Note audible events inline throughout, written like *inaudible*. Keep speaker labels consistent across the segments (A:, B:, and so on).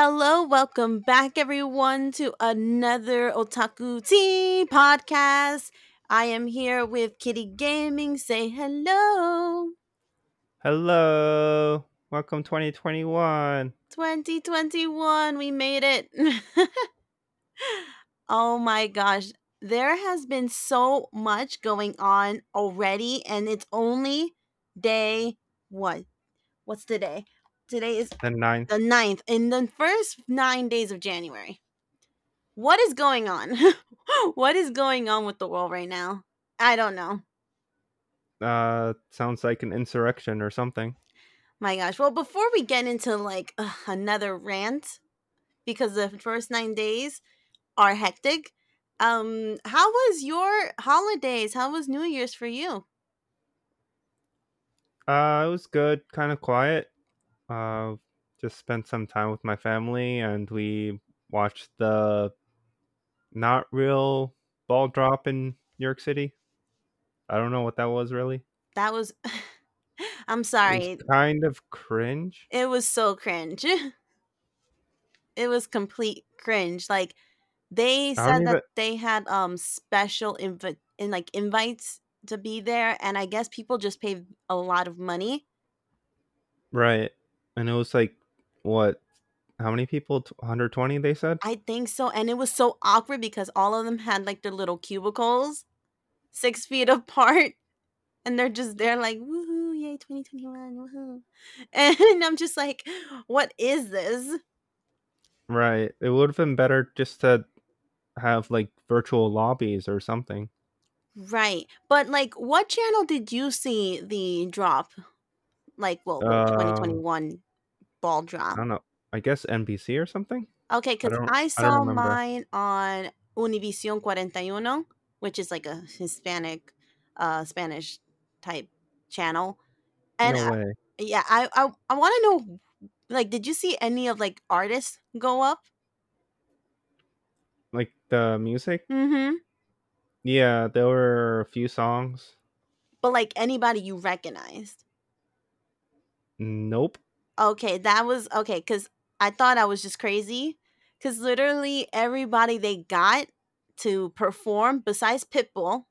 A: Hello, welcome back, everyone, to another Otaku Tea podcast. I am here with Kitty Gaming. Say hello.
B: Hello. Welcome 2021.
A: 2021, we made it. *laughs* oh my gosh, there has been so much going on already, and it's only day what? What's today? Today is
B: The ninth.
A: the 9th in the first nine days of January. What is going on? *laughs* what is going on with the world right now? I don't know.
B: Uh sounds like an insurrection or something.
A: My gosh. Well, before we get into like another rant, because the first nine days are hectic. Um, how was your holidays? How was New Year's for you?
B: Uh it was good, kind of quiet. Uh just spent some time with my family and we watched the not real ball drop in New York City. I don't know what that was really.
A: That was. *laughs* I'm
B: It
A: sorry.
B: was kind of cringe.
A: It was so cringe. *laughs* it was complete cringe. Like they said that
B: even
A: they had um special invi- in like invites to be there, and I guess people just paid a lot of money.
B: right and it was like what how many people? 120 they said?
A: I think so and it was so awkward because all of them had like their little cubicles six feet *laughs* apart and they're just there like woohoo yay 2021 woohoo. *laughs* And i'm just like what is this?
B: Right it would have been better just to have like virtual lobbies or something.
A: Right but like what channel did you see the drop? Like well
B: um,
A: uh, 2021
B: ball
A: drop.
B: I don't know. I guess NBC or something.
A: Okay, because I,
B: I,
A: saw
B: I
A: mine on Univision 41, which is like a Hispanic, uh, Spanish type channel. And
B: no way.
A: I, yeah, I I, I want to know, like, did you see any of like artists go up?
B: Like the music.
A: Mm-hmm.
B: Yeah, there were a few songs.
A: But like anybody you recognized.
B: Nope.
A: Okay, that was okay. Because I thought I was just crazy. Because literally everybody they got to perform besides Pitbull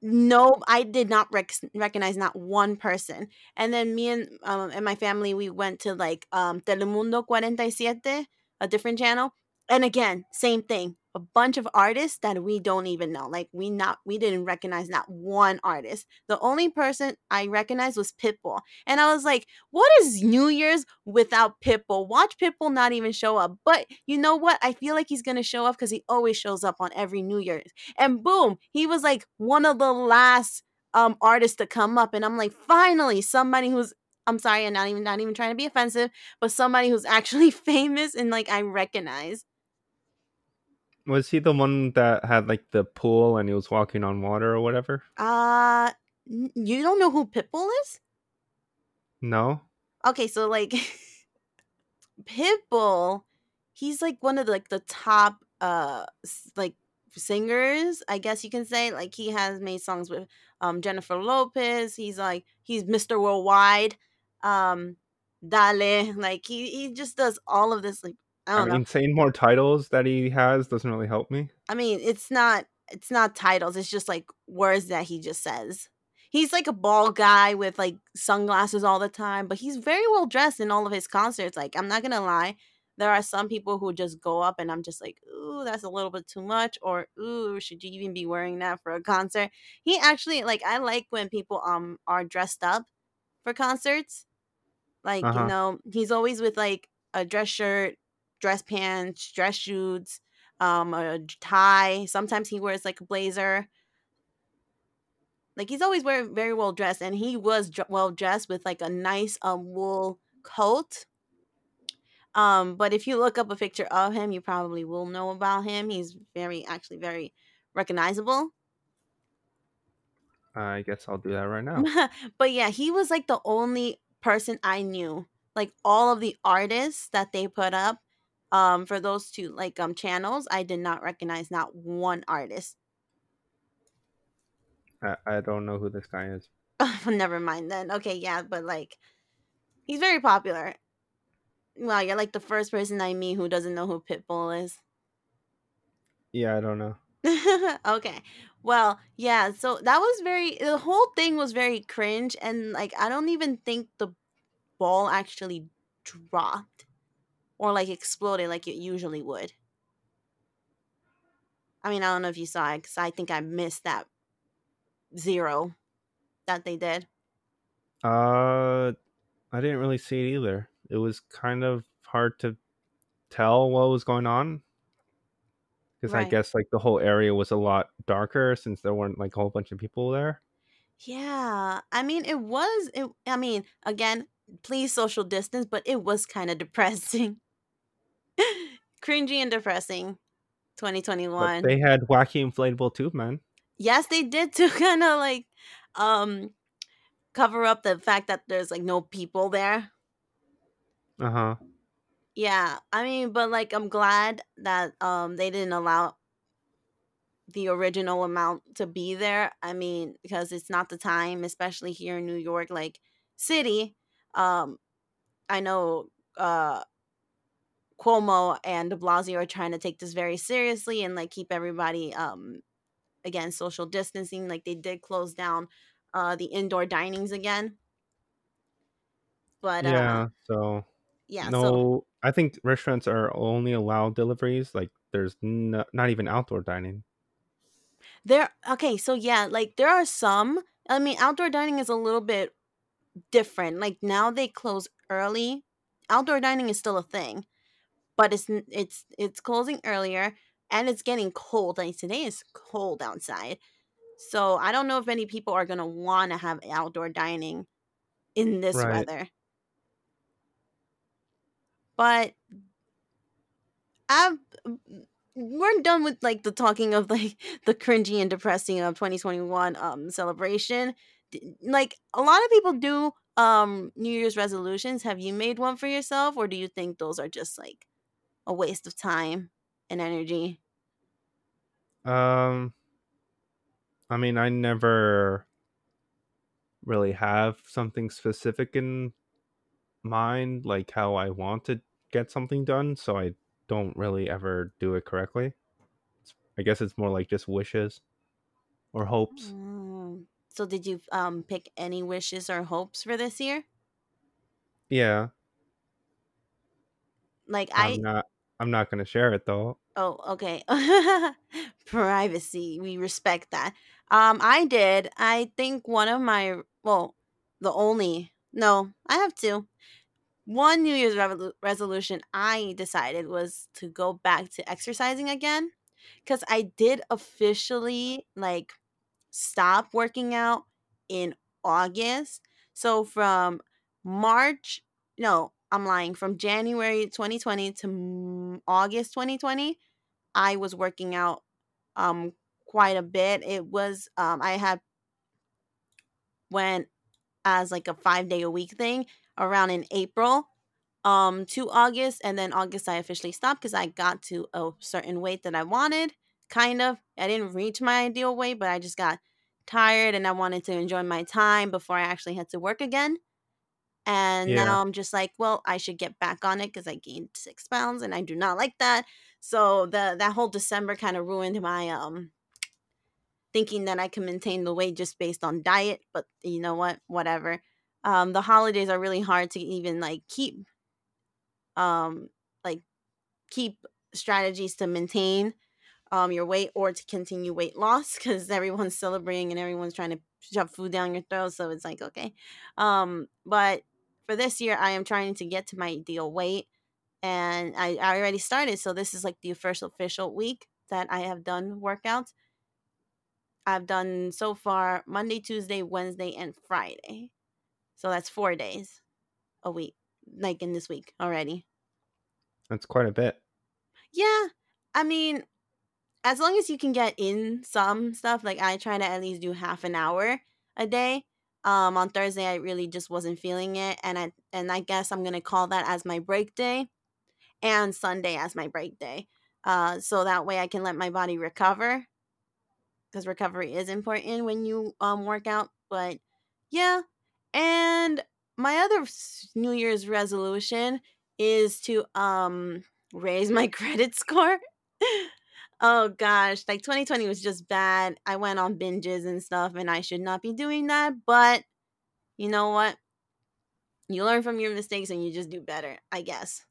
A: no i did not rec- recognize not one person and then me and um, and my family we went to like um telemundo 47 a different channel and again same thing a bunch of artists that we don't even know like we not we didn't recognize not one artist. The only person i recognized was pitbull and i was like what is new year's without pitbull? Watch pitbull not even show up. But you know what? I feel like he's gonna show up because he always shows up on every new year's. And boom, he was like one of the last um artists to come up, and I'm like, finally, somebody who's I'm sorry, I'm not even not even trying to be offensive, but somebody who's actually *laughs* famous and like I recognize.
B: Was he the one that had like the pool and he was walking on water or whatever?
A: Uh you don't know who Pitbull is?
B: No.
A: Okay, so like *laughs* Pitbull, he's like one of the, like the top uh like singers, I guess you can say. Like he has made songs with um Jennifer Lopez. He's like he's Mr. Worldwide. Um Dale, like he he just does all of this like I
B: I mean, saying more titles that he has doesn't really help me.
A: I mean, it's not it's not titles, it's just like words that he just says. He's like a bald guy with like sunglasses all the time, but he's very well dressed in all of his concerts. Like, I'm not gonna lie, there are some people who just go up and I'm just like, ooh, that's a little bit too much, or ooh, should you even be wearing that for a concert? He actually like I like when people um are dressed up for concerts. Like, you know, he's always with like a dress shirt, dress pants, dress shoes, um, a tie. Sometimes he wears like a blazer. Like he's always wearing very well dressed, and he was dr- well dressed with like a nice um wool coat. Um, but if you look up a picture of him, you probably will know about him. He's very actually very recognizable.
B: I guess I'll do that right now. *laughs*
A: but yeah, he was like the only person I knew. Like all of the artists that they put up um for those two like um channels, I did not recognize not one artist.
B: I, I don't know who this guy is. *laughs*
A: Never mind then. Okay, yeah, but like he's very popular. Well, you're like the first person I meet who doesn't know who Pitbull is.
B: Yeah, I don't know. *laughs*
A: okay. Well, yeah, so that was very the whole thing was very cringe and like I don't even think the ball actually dropped or like exploded like it usually would. I mean, I don't know if you saw it cuz I think I missed that zero that they did.
B: Uh, I didn't really see it either. It was kind of hard to tell what was going on because I guess like the whole area was a lot darker since there weren't like a whole bunch of people there.
A: Yeah. I mean, it was it I mean, again, please social distance, but it was kind of *laughs* depressing. Cringy and depressing.
B: But
A: 2021.
B: they had wacky inflatable tube man.
A: Yes, they did *laughs* to kind of like um cover up the fact that there's like no people there.
B: Uh huh.
A: Yeah, I mean, but like I'm glad that um they didn't allow the original amount to be there. I mean, because it's not the time, especially here in New York, like city. Um, I know uh Cuomo and De Blasio are trying to take this very seriously and like keep everybody um again social distancing. Like they did close down uh the indoor dinings again. But uh
B: Yeah. So
A: yeah, so
B: no, I think restaurants are only allowed deliveries. Like there's no, not even outdoor dining.
A: there okay, so yeah, like there are some I mean outdoor dining is a little bit different. Like now they close early. Outdoor dining is still a thing, but it's it's it's closing earlier and it's getting cold. Like today is cold outside. So I don't know if any people are going to want to have outdoor dining in this
B: Right.
A: weather. But I've we're done with like the talking of *laughs* like the cringy and depressing of 2021 um celebration. Like a lot of people do um New Year's resolutions. Have you made one for yourself or do you think those are just like a waste of time and energy?
B: Um. I mean, I never really have something specific in mind, like how I want to get something done. So I don't really ever do it correctly. It's, I guess it's more like just wishes or hopes.
A: Mm. So did you um pick any wishes or hopes for this year?
B: Yeah.
A: Like
B: I'm
A: I
B: not. I'm not gonna share it though.
A: Oh, okay. *laughs* Privacy. We respect that. Um, I did. I think one of my well, the only no, I have two. One New Year's resolution I decided was to go back to exercising again because I did officially like stop working out in August. So from March, no, I'm lying, from January 2020 to August 2020, I was working out um quite a bit. It was um I had went as like a 5 day a week thing around in April um to August and then August I officially stopped cuz I got to a certain weight that I wanted kind of. I didn't reach my ideal weight, but I just got tired and I wanted to enjoy my time before I actually had to work again. And
B: Yeah.
A: now I'm just like, well, I should get back on it because I gained six pounds and I do not like that. So the that whole December kind of ruined my um thinking that I can maintain the weight just based on diet. But you know what? Whatever. Um, the holidays are really hard to even like keep um like keep strategies to maintain um your weight or to continue weight loss because everyone's celebrating and everyone's trying to shove food down your throat. So it's like okay. Um, but for this year, I am trying to get to my ideal weight, and I, I already started. So this is like the first official week that I have done workouts. I've done so far Monday, Tuesday, Wednesday, and Friday. So that's four days a week, like in this week already.
B: That's quite a bit.
A: Yeah, I mean, as long as you can get in some stuff, like I try to at least do half an hour a day. Um, on Thursday, I really just wasn't feeling it, and I and I guess I'm gonna call that as my break day, and Sunday as my break day. Uh, so that way I can let my body recover, because recovery is important when you um work out. But yeah, and my other New Year's resolution is to um raise my *laughs* credit score. Oh gosh, like 2020 was just bad. I went on binges and stuff and I should not be doing that, but you know what? You learn from your mistakes and you just do better, I guess.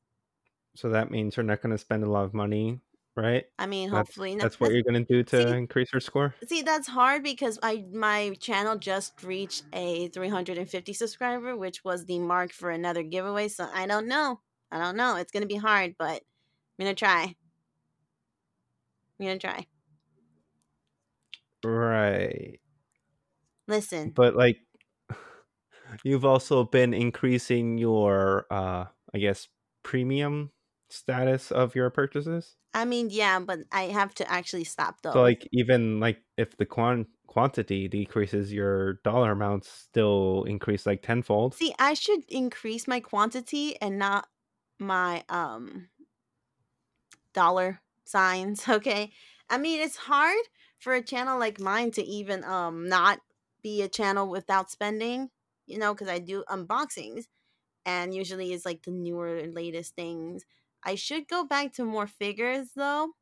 B: So that means you're not going to spend a lot of money, right?
A: I mean,
B: That's,
A: hopefully not.
B: that's what you're going to do to
A: see-
B: increase your score.
A: See, that's hard because I my channel just reached a 350 subscriber, which was the mark for another giveaway. So I don't know. I don't know. It's gonna be hard, but I'm gonna try. I'm gonna try.
B: Right.
A: Listen,
B: But like *laughs* you've also been increasing your uh I guess premium status of your purchases.
A: I mean, yeah, but I have to actually stop though.
B: So like even like if the quan- quantity decreases, your dollar amounts still increase like tenfold.
A: See, I should increase my quantity and not my um dollar signs, *laughs* okay? I mean, it's hard for a channel like mine to even um not be a channel without spending, you know, cuz I do unboxings and usually it's like the newer latest things. I should go back to more figures though.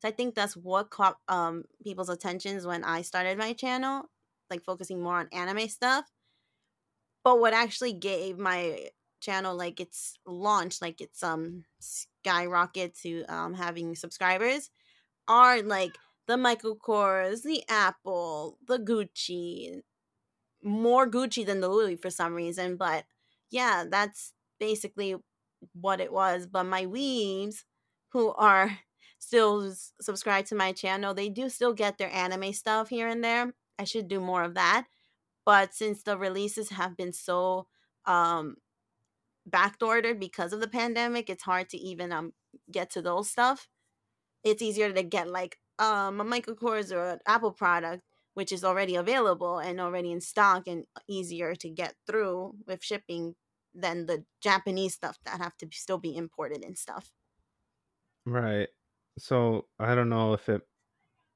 A: So I think that's what caught um people's attentions when I started my channel, like focusing more on anime stuff. But what actually gave my channel like its launched like its um skyrocket to um having subscribers, are like the Michael Kors, the Apple, the Gucci, more Gucci than the Louis for some reason. But yeah, that's basically what it was. But my weaves, who are *laughs* still subscribed to my channel, they do still get their anime stuff here and there. I should do more of that. But since the releases have been so um backdoored because of the pandemic, it's hard to even um get to those stuff. It's easier to get like um a Michael Kors or an Apple product, which is already available and already in stock and easier to get through with shipping than the Japanese stuff that have to still be imported and stuff.
B: Right. So I don't know if it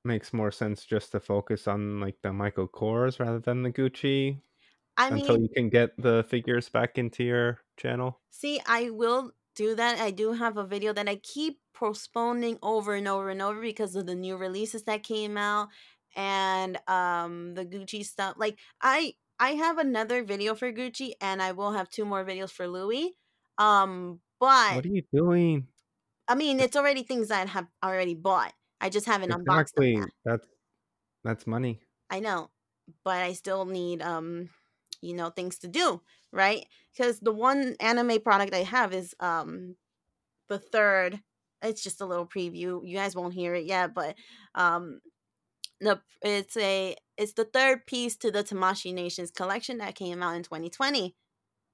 B: makes more sense just to focus on like the Michael Kors rather than the Gucci
A: I
B: until
A: mean,
B: you can get the figures back into your channel.
A: See, I will do that. I do have a video that I keep postponing over and over and over because of the new releases that came out and um the Gucci stuff. Like I I have another video for Gucci and I will have two more videos for Louis. Um but
B: What are you doing?
A: I mean it's already things that I have already bought. I just haven't unboxed them yet.
B: That's that's money.
A: I know, but I still need um you know things to do, right? Cuz the one anime product I have is um the third it's just a little preview. You guys won't hear it yet, but um the it's a it's the third piece to the Tamashii Nations collection that came out in 2020.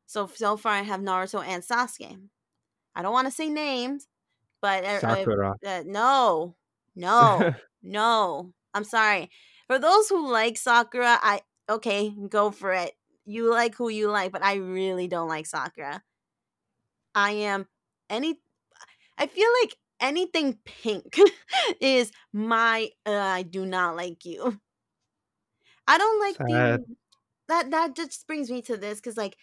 A: So so far I have Naruto and Sasuke. I don't want to say names, but I- I-
B: Sakura.
A: uh, no, no, *laughs* no. I'm sorry. For those who like Sakura, I okay, go for it. You like who you like, but I really don't like Sakura. I am any I feel like anything pink *laughs* is my uh, I do not like you. I don't like
B: Sad.
A: the that that just brings me to this cuz like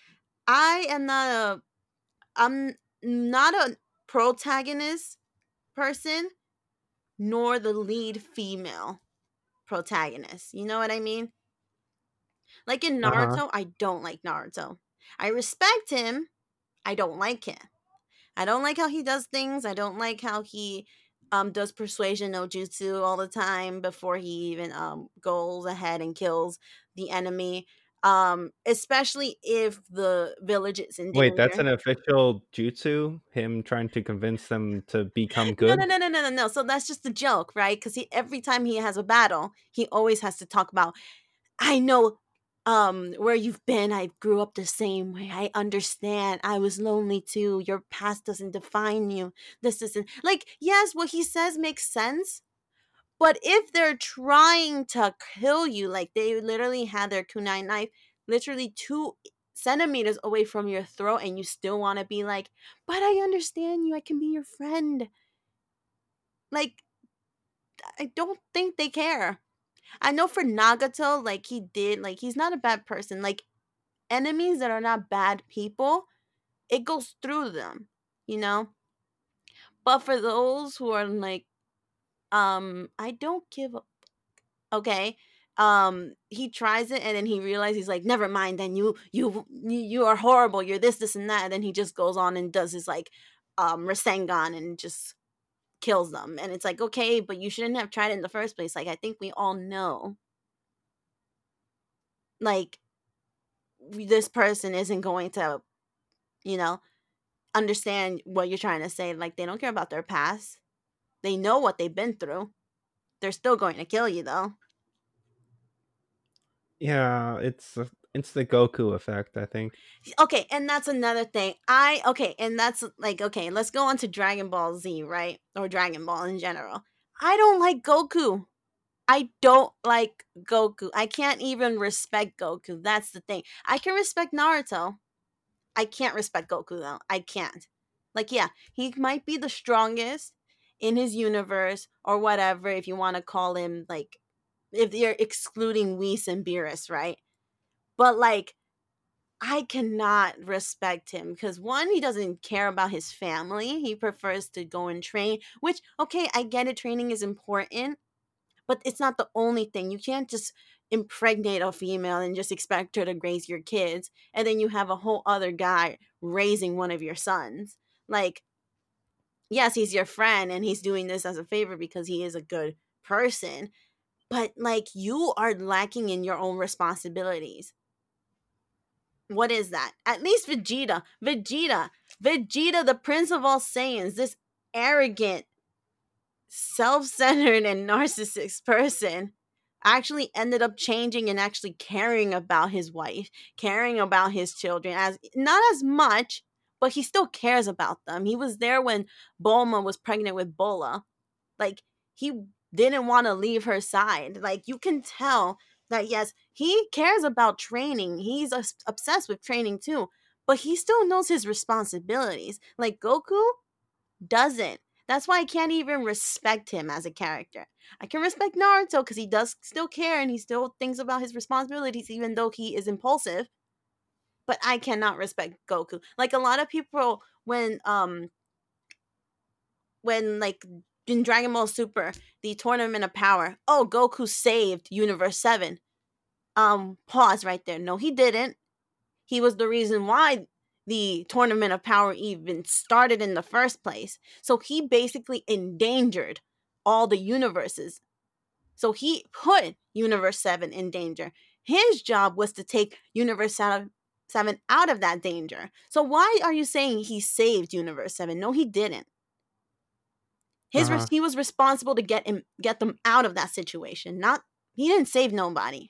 A: I am not a I'm not a protagonist person nor the lead female protagonist. You know what I mean? Like in
B: Uh-huh.
A: Naruto, I don't like Naruto. I respect him. I don't like him. I don't like how he does things. I don't like how he um does persuasion no jutsu all the time before he even um goes ahead and kills the enemy. Um, especially if the village is in danger.
B: Wait, that's an official jutsu? Him trying to convince them to become good?
A: no, no, no, no, no, no. So that's just a joke, right? Because he every time he has a battle, he always has to talk about, I know um where you've been. I grew up the same way. I understand. I was lonely too. Your past doesn't define you. This isn't like yes, what he says makes sense. But if they're trying to kill you, like they literally had their kunai knife literally two centimeters away from your throat, and you still want to be like, but I understand you. I can be your friend like I don't think they care. I know for Nagato, like he did, like he's not a bad person. Like enemies that are not bad people, it goes through them, you know? But for those who are like, um, I don't give up. Okay. Um, he tries it and then he realizes he's like, never mind, then you you you are horrible, you're this, this, and that, and then he just goes on and does his like um Rasengan and just kills them. And it's like, okay, but you shouldn't have tried it in the first place. Like I think we all know. Like this person isn't going to, you know, understand what you're trying to say. Like they don't care about their past. They know what they've been through. They're still going to kill you though.
B: Yeah, it's uh, it's the Goku effect, I think.
A: Okay, and that's another thing. I okay, and that's like okay, let's go on to Dragon Ball Z, right? Or Dragon Ball in general. I don't like Goku. I don't like Goku. I can't even respect Goku. That's the thing. I can respect Naruto. I can't respect Goku though. I can't. Like, yeah, he might be the strongest in his universe or whatever, if you want to call him like if you're excluding Whis and Beerus, right? But like I cannot respect him because one, he doesn't care about his family. He prefers to go and train, which, okay, I get it, training is important, but it's not the only thing. You can't just impregnate a female and just expect her to raise your kids and then you have a whole other guy raising one of your sons like yes he's your friend and he's doing this as a favor because he is a good person but like you are lacking in your own responsibilities what is that at least vegeta vegeta vegeta the prince of all saiyans this arrogant self-centered and narcissist person actually ended up changing and actually caring about his wife, caring about his children as not as much, but he still cares about them. He was there when Bulma was pregnant with Bulla. Like he didn't want to leave her side. Like you can tell that yes, he cares about training. He's obsessed with training too, but he still knows his responsibilities. Like Goku doesn't. That's why I can't even respect him as a character. I can respect Naruto because he does still care and he still thinks about his responsibilities, even though he is impulsive. But I cannot respect Goku. Like a lot of people, when um, when like in Dragon Ball Super, the Tournament of Power, oh Goku saved Universe Seven. Um, pause right there. No, he didn't. He was the reason why the tournament of power even started in the first place. So he basically endangered all the universes. So he put Universe 7 in danger. His job was to take Universe 7 out of that danger. So why are you saying he saved Universe 7? No, he didn't. His uh-huh. he was responsible to get him get them out of that situation. Not he didn't save nobody.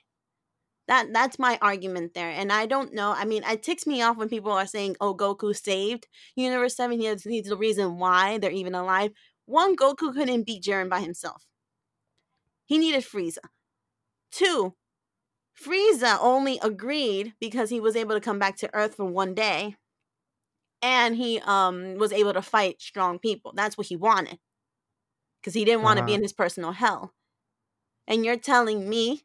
A: That that's my argument there. And I don't know. I mean, it ticks me off when people are saying, "Oh, Goku saved Universe 7. He's, he's the reason why they're even alive." One, Goku couldn't beat Jiren by himself. He needed Frieza. Two, Frieza only agreed because he was able to come back to Earth for one day, and he um was able to fight strong people. That's what he wanted, because he didn't want to uh-huh. be in his personal hell. And you're telling me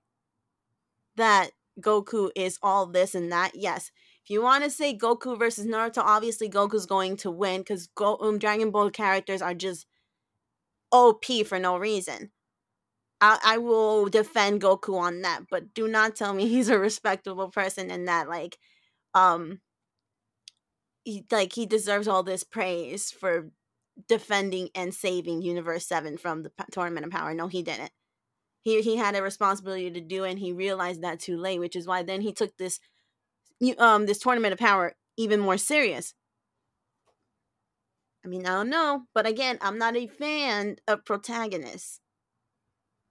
A: that Goku is all this and that. Yes. If you want to say Goku versus Naruto, obviously Goku's going to win because Go- um, Dragon Ball characters are just OP for no reason. I-, I will defend Goku on that, but do not tell me *laughs* he's a respectable person and that like um he, like he deserves all this praise for defending and saving Universe 7 from the Tournament of Power. No, he didn't. He he had a responsibility to do and he realized that too late which is why then he took this um this tournament of power even more serious. I mean i don't know but again i'm not a fan of protagonists.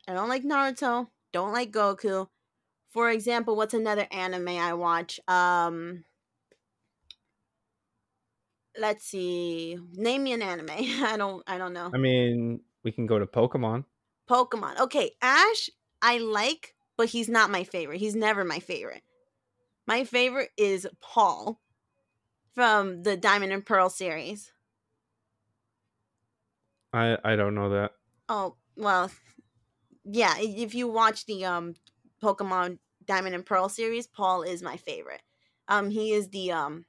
A: I don't like naruto don't like goku. For example what's another anime i watch? Um let's see name me an anime *laughs* i don't i don't know
B: i mean we can go to pokemon
A: Pokemon. Okay, Ash, I like, but he's not my favorite. He's never my favorite. My favorite is Paul from the Diamond and Pearl series.
B: I I don't know that.
A: Oh, well, yeah, if you watch the um Pokemon Diamond and Pearl series, Paul is my favorite. Um he is the um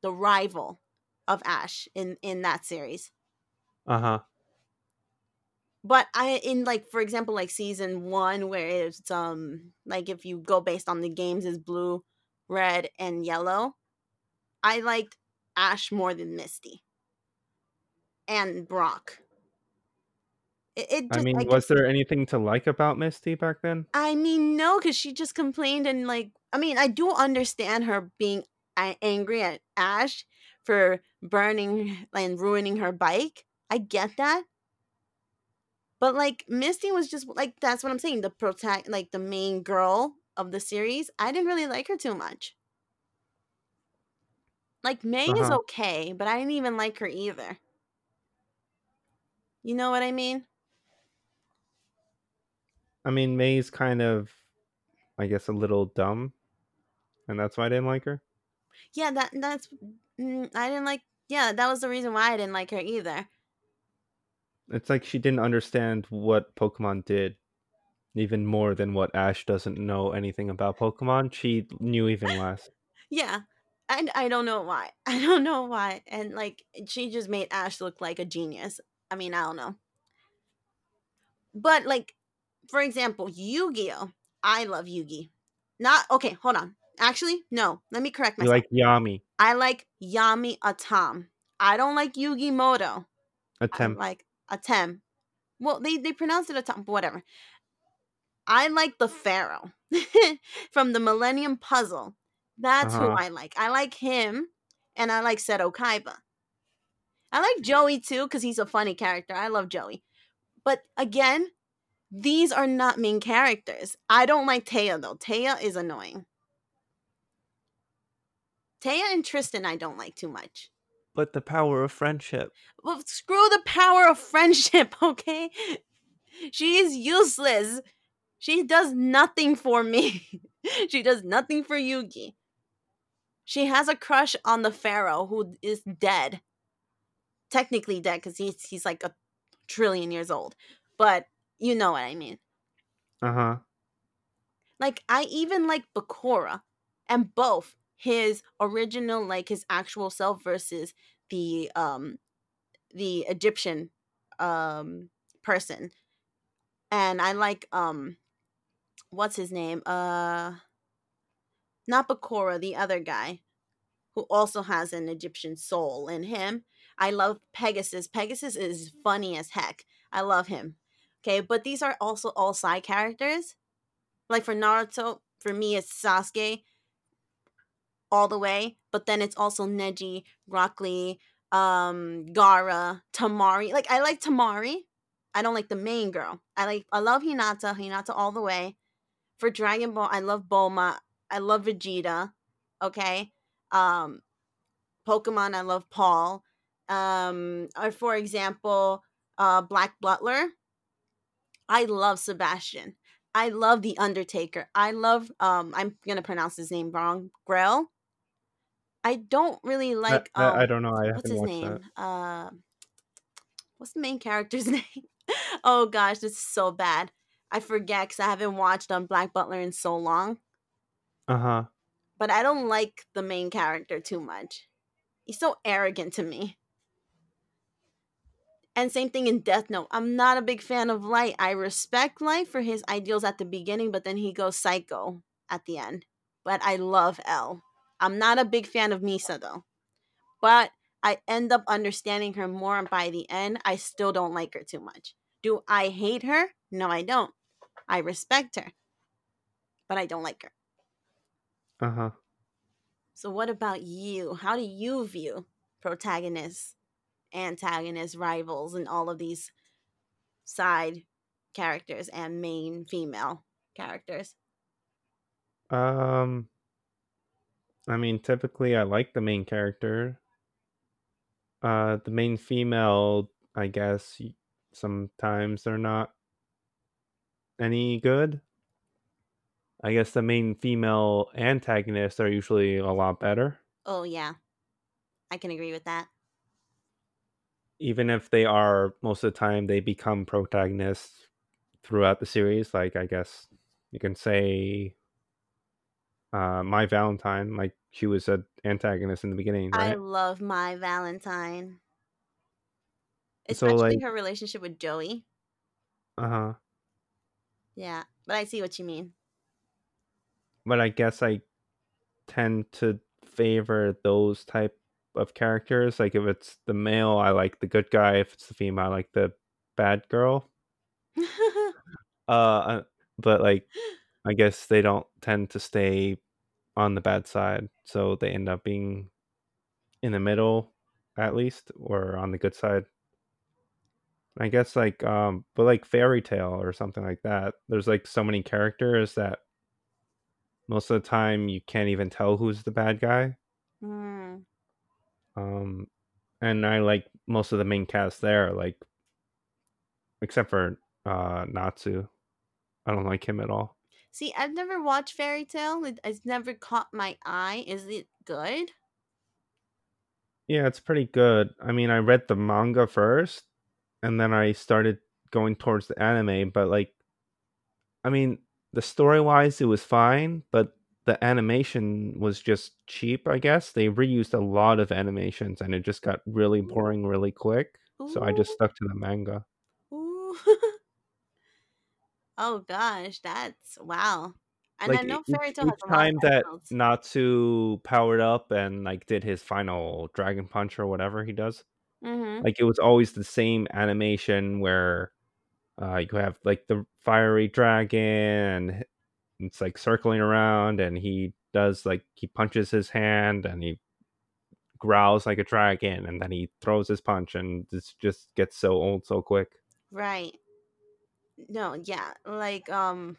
A: the rival of Ash in in that series.
B: Uh huh.
A: But I in like for example like season 1 where it's um like if you go based on the games is blue, red and yellow. I liked Ash more than Misty. And Brock. It, it
B: I mean,
A: I,
B: was there anything to like about Misty back then?
A: I mean, no, because she just complained and like, I mean, I do understand her being angry at Ash for burning *laughs* and ruining her bike. I get that. But like Misty was just like that's what I'm saying, the protect like the main girl of the series. I didn't really like her too much. Like May is
B: Uh-huh.
A: okay, but I didn't even like her either. You know what I mean?
B: I mean, May's kind of, I guess, a little dumb, and that's why I didn't like her.
A: Yeah, that that's mm, I didn't like yeah, that was the reason why I didn't like her either.
B: It's like she didn't understand what Pokemon did, even more than what Ash doesn't know anything about Pokemon. She knew even less. *laughs*
A: Yeah. And I don't know why. *laughs* I don't know why. And like she just made Ash look like a genius. I mean, I don't know. But like for example, Yu-Gi-Oh. I love Yugi. Not okay, hold on. Actually, no. Let me correct myself.
B: You like Yami,
A: I like Yami Atam. I don't like Yugi Moto. I like Atem. Well, they they pronounced it Atam, but whatever. I like the Pharaoh *laughs* from the Millennium Puzzle. That's who
B: Uh-huh.
A: I like. I like him, and I like Seto Kaiba. I like Joey too because he's a funny character. I love Joey, but again, these are not main characters. I don't like Téa though. Téa is annoying. Téa and Tristan I don't like too much.
B: But the power of friendship.
A: Well, screw the power of friendship, *laughs* okay? She is useless. She does nothing for me. *laughs* she does nothing for Yugi. She has a crush on the pharaoh who is dead. Technically dead because he's he's like a trillion years old. But you know what I mean.
B: Uh huh.
A: Like I even like Bakura and both his original like his actual self versus the um the Egyptian um person. And I like um what's his name? Uh not Bakura, the other guy who also has an Egyptian soul in him. I love Pegasus. Pegasus is funny as heck. I love him. Okay, but these are also all side characters. Like for Naruto, for me it's Sasuke all the way, but then it's also Neji, Rock Lee, um, Gaara, Temari. Like I like Temari. I don't like the main girl. I like I love Hinata, Hinata all the way. For Dragon Ball, I love Bulma. I love Vegeta. Okay. Um Pokemon, I love Paul. Um or for example, uh Black Butler. I love Sebastian. I love the Undertaker. I love um I'm gonna pronounce his name wrong. Grell. I don't really like
B: I,
A: um
B: I, I don't know. I
A: what's his name?
B: that.
A: Uh what's the main character's *laughs* name? oh gosh, this is so bad. I forget because I haven't watched um Black Butler in so long.
B: Uh huh.
A: But I don't like the main character too much. He's so arrogant to me. And same thing in Death Note. I'm not a big fan of Light. I respect Light for his ideals at the beginning, but then he goes psycho at the end. But I love L. I'm not a big fan of Misa though. But I end up understanding her more and by the end. I still don't like her too much. Do I hate her? No, I don't. I respect her. But I don't like her.
B: Uh huh.
A: So what about you? How do you view protagonists, antagonists, rivals, and all of these side characters and main female characters?
B: Um, I mean, typically I like the main character. Uh, the main female, I guess, sometimes they're not any good. I guess the main female antagonists are usually a lot better,
A: Oh yeah. I can agree with that.
B: even if they are most of the time they become protagonists throughout the series. Like I guess you can say, uh, Mai Valentine, like she was an antagonist in the beginning,
A: I love Mai Valentine.
B: So
A: Especially
B: like,
A: her relationship with Joey.
B: uh huh.
A: Yeah, but I see what you mean.
B: But I guess I tend to favor those type of characters. Like if it's the male, I like the good guy. If it's the female, I like the bad girl. *laughs* Uh, but like, I guess they don't tend to stay on the bad side, so they end up being in the middle, at least, or on the good side. I guess like, um, but like Fairy Tail or something like that. There's like so many characters that most of the time you can't even tell who's the bad guy.
A: Mm.
B: Um, and I like most of the main cast there, like except for uh Natsu. I don't like him at all.
A: See, I've never watched Fairy Tail. It, it's never caught my eye. Is it good?
B: Yeah, it's pretty good. I mean, I read the manga first, and then I started going towards the anime. But like, I mean, the story wise, it was fine, but the animation was just cheap. I guess they reused a lot of animations, and it just got really boring really quick. So I just stuck to the manga. *laughs*
A: Oh gosh, that's wow. And I
B: like
A: know
B: each,
A: Fairy Tail has
B: each
A: a lot of
B: time that
A: episodes.
B: Natsu powered up and like did his final dragon punch or whatever he does,
A: Mm-hmm.
B: like it was always the same animation where uh, you have like the fiery dragon and it's like circling around and he does like he punches his hand and he growls like a dragon and then he throws his punch and this just gets so old so quick.
A: Right. No, yeah. Like, um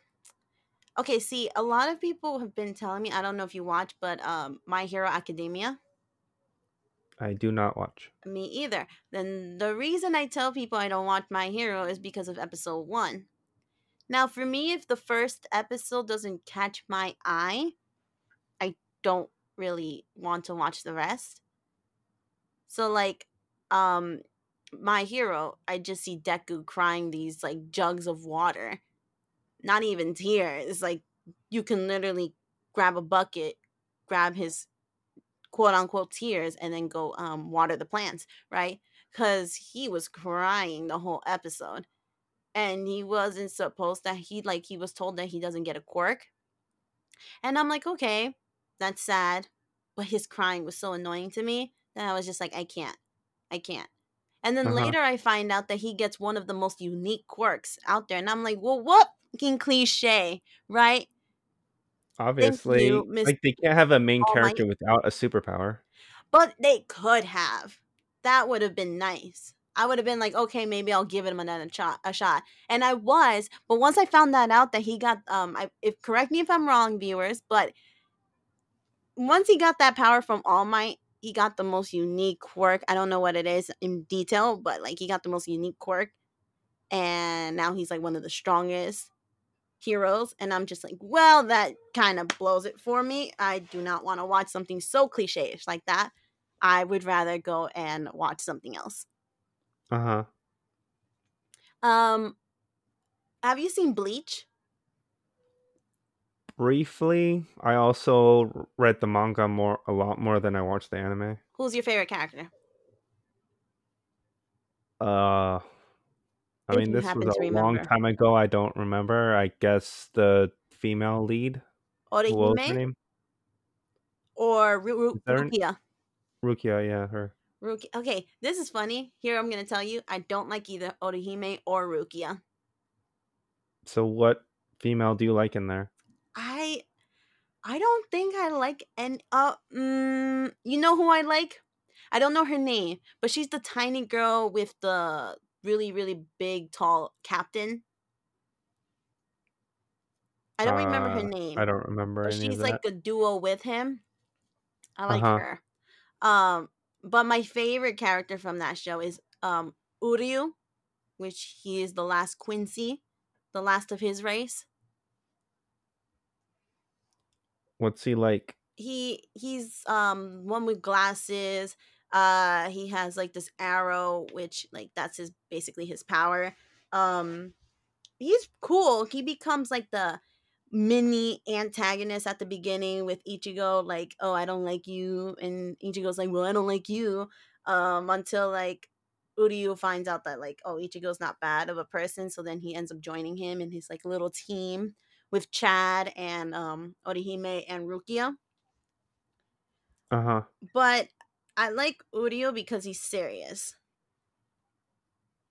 A: okay, see, a lot of people have been telling me, I don't know if you watch, but um My Hero Academia.
B: I do not watch.
A: Me either. Then the reason I tell people I don't watch My Hero is because of episode one. Now, for me, if the first episode doesn't catch my eye, I don't really want to watch the rest. So, like, um, My Hero, I just see Deku crying these like jugs of water. Not even tears. Like you can literally grab a bucket, grab his quote unquote tears, and then go um, water the plants, right? Because he was crying the whole episode. And he wasn't supposed to, he like, he was told that he doesn't get a quirk. And I'm like, okay, that's sad. But his crying was so annoying to me that I was just like, I can't. I can't. And then
B: Uh-huh.
A: later I find out that he gets one of the most unique quirks out there. And I'm like, well, what fucking cliche, right?
B: Obviously,
A: you,
B: like they can't have a main
A: All Might.
B: character without a superpower.
A: But they could have. That would have been nice. I would have been like, okay, maybe I'll give him another shot, a shot. And I was, but once I found that out that he got, um, I, if correct me if I'm wrong, viewers, but once he got that power from All Might, he got the most unique quirk. I don't know what it is in detail, but like he got the most unique quirk, and now he's like one of the strongest heroes. And I'm just like, well, that kind of blows it for me. I do not want to watch something so cliche-ish like that. I would rather go and watch something else.
B: Uh huh.
A: Um, have you seen Bleach?
B: Briefly, I also read the manga more a lot more than I watched the anime.
A: Who's your favorite character?
B: Uh, I mean, this was
A: to
B: a long time ago. I don't remember. I guess the female lead. What was her name?
A: or Ru- Ru-
B: Is there an-
A: Rukia?
B: Rukia. Yeah, her.
A: Rukia. Okay, this is funny. Here I'm gonna tell you, I don't like either Orihime or Rukia.
B: So, what female do you like in there?
A: I don't think I like and uh mm, you know who I like? I don't know her name, but she's the tiny girl with the really really big tall captain. I don't remember her
B: Uh,
A: name.
B: I don't remember
A: but
B: any
A: she's like a duo with him. I like
B: Uh-huh.
A: her. Um, but my favorite character from that show is um Uryu, which he is the last Quincy, the last of his race.
B: What's he like?
A: He he's um one with glasses. Uh, he has like this arrow, which like that's his basically his power. Um, he's cool. He becomes like the mini antagonist at the beginning with Ichigo, like, oh, I don't like you. And Ichigo's like, well, I don't like you. Um, until like Uryu finds out that like, oh, Ichigo's not bad of a person. So then he ends up joining him in his like little team with Chad and um Orihime and Rukia.
B: Uh huh.
A: But I like Uryu because he's serious.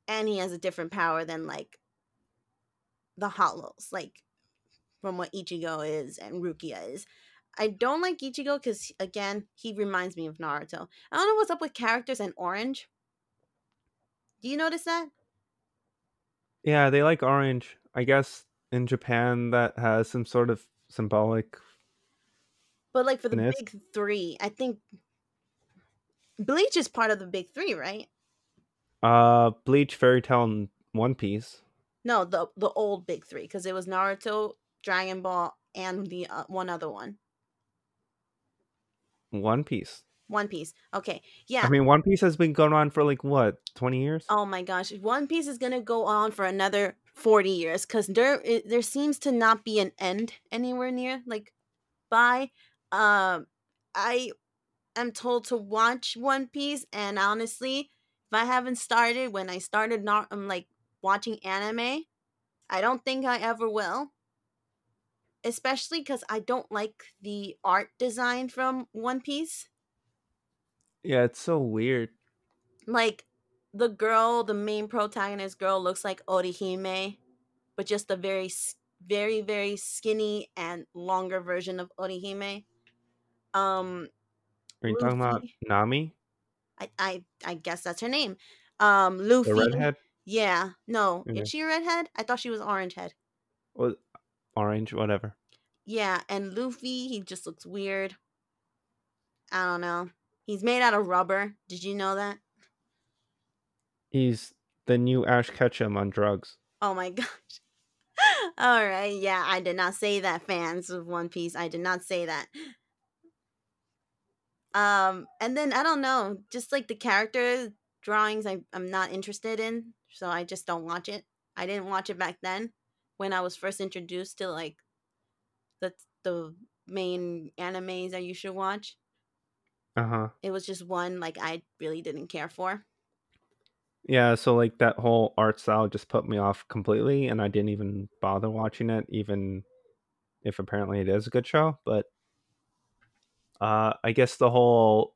A: And he has a different power than like the hollows, like from what Ichigo is and Rukia is. I don't like Ichigo because again, he reminds me of Naruto. I don't know what's up with characters and orange. Do you notice that?
B: Yeah, they like orange. I guess in Japan that has some sort of symbolic.
A: But like for the big three, I think Bleach is part of the big three, right?
B: Uh, Bleach, Fairy Tail, and One Piece.
A: No, the the old big three because it was Naruto, Dragon Ball, and the uh, one other one,
B: One Piece.
A: One Piece. Okay, yeah.
B: I mean, One Piece has been going on for like what, twenty years?
A: oh my gosh, One Piece is gonna go on for another forty years because there i- there seems to not be an end anywhere near like by. Um, I am told to watch One Piece, and honestly, if I haven't started when I started not I'm like watching anime, I don't think I ever will. Especially because I don't like the art design from One Piece.
B: Yeah, it's so weird.
A: Like the girl, the main protagonist girl, looks like Orihime, but just a very, very, very skinny and longer version of Orihime. Um,
B: Are you talking about Nami,
A: I, I, I guess that's her name. Um, Luffy.
B: the redhead?
A: Yeah, no,
B: Okay.
A: is she a redhead? I thought she was orange head.
B: Well, orange, whatever.
A: Yeah, and Luffy, he just looks weird. I don't know. He's made out of rubber. Did you know that?
B: He's the new Ash Ketchum on drugs.
A: Oh my *laughs* gosh. All right, yeah, I did not say that, fans of One Piece. I did not say that. Um, and then I don't know, just like the character drawings, I, I'm not interested in, so I just don't watch it. I didn't watch it back then when I was first introduced to like the the main animes that you should watch.
B: Uh huh.
A: It was just one like I really didn't care for.
B: Yeah, so like that whole art style just put me off completely, and I didn't even bother watching it, even if apparently it is a good show. But uh, I guess the whole,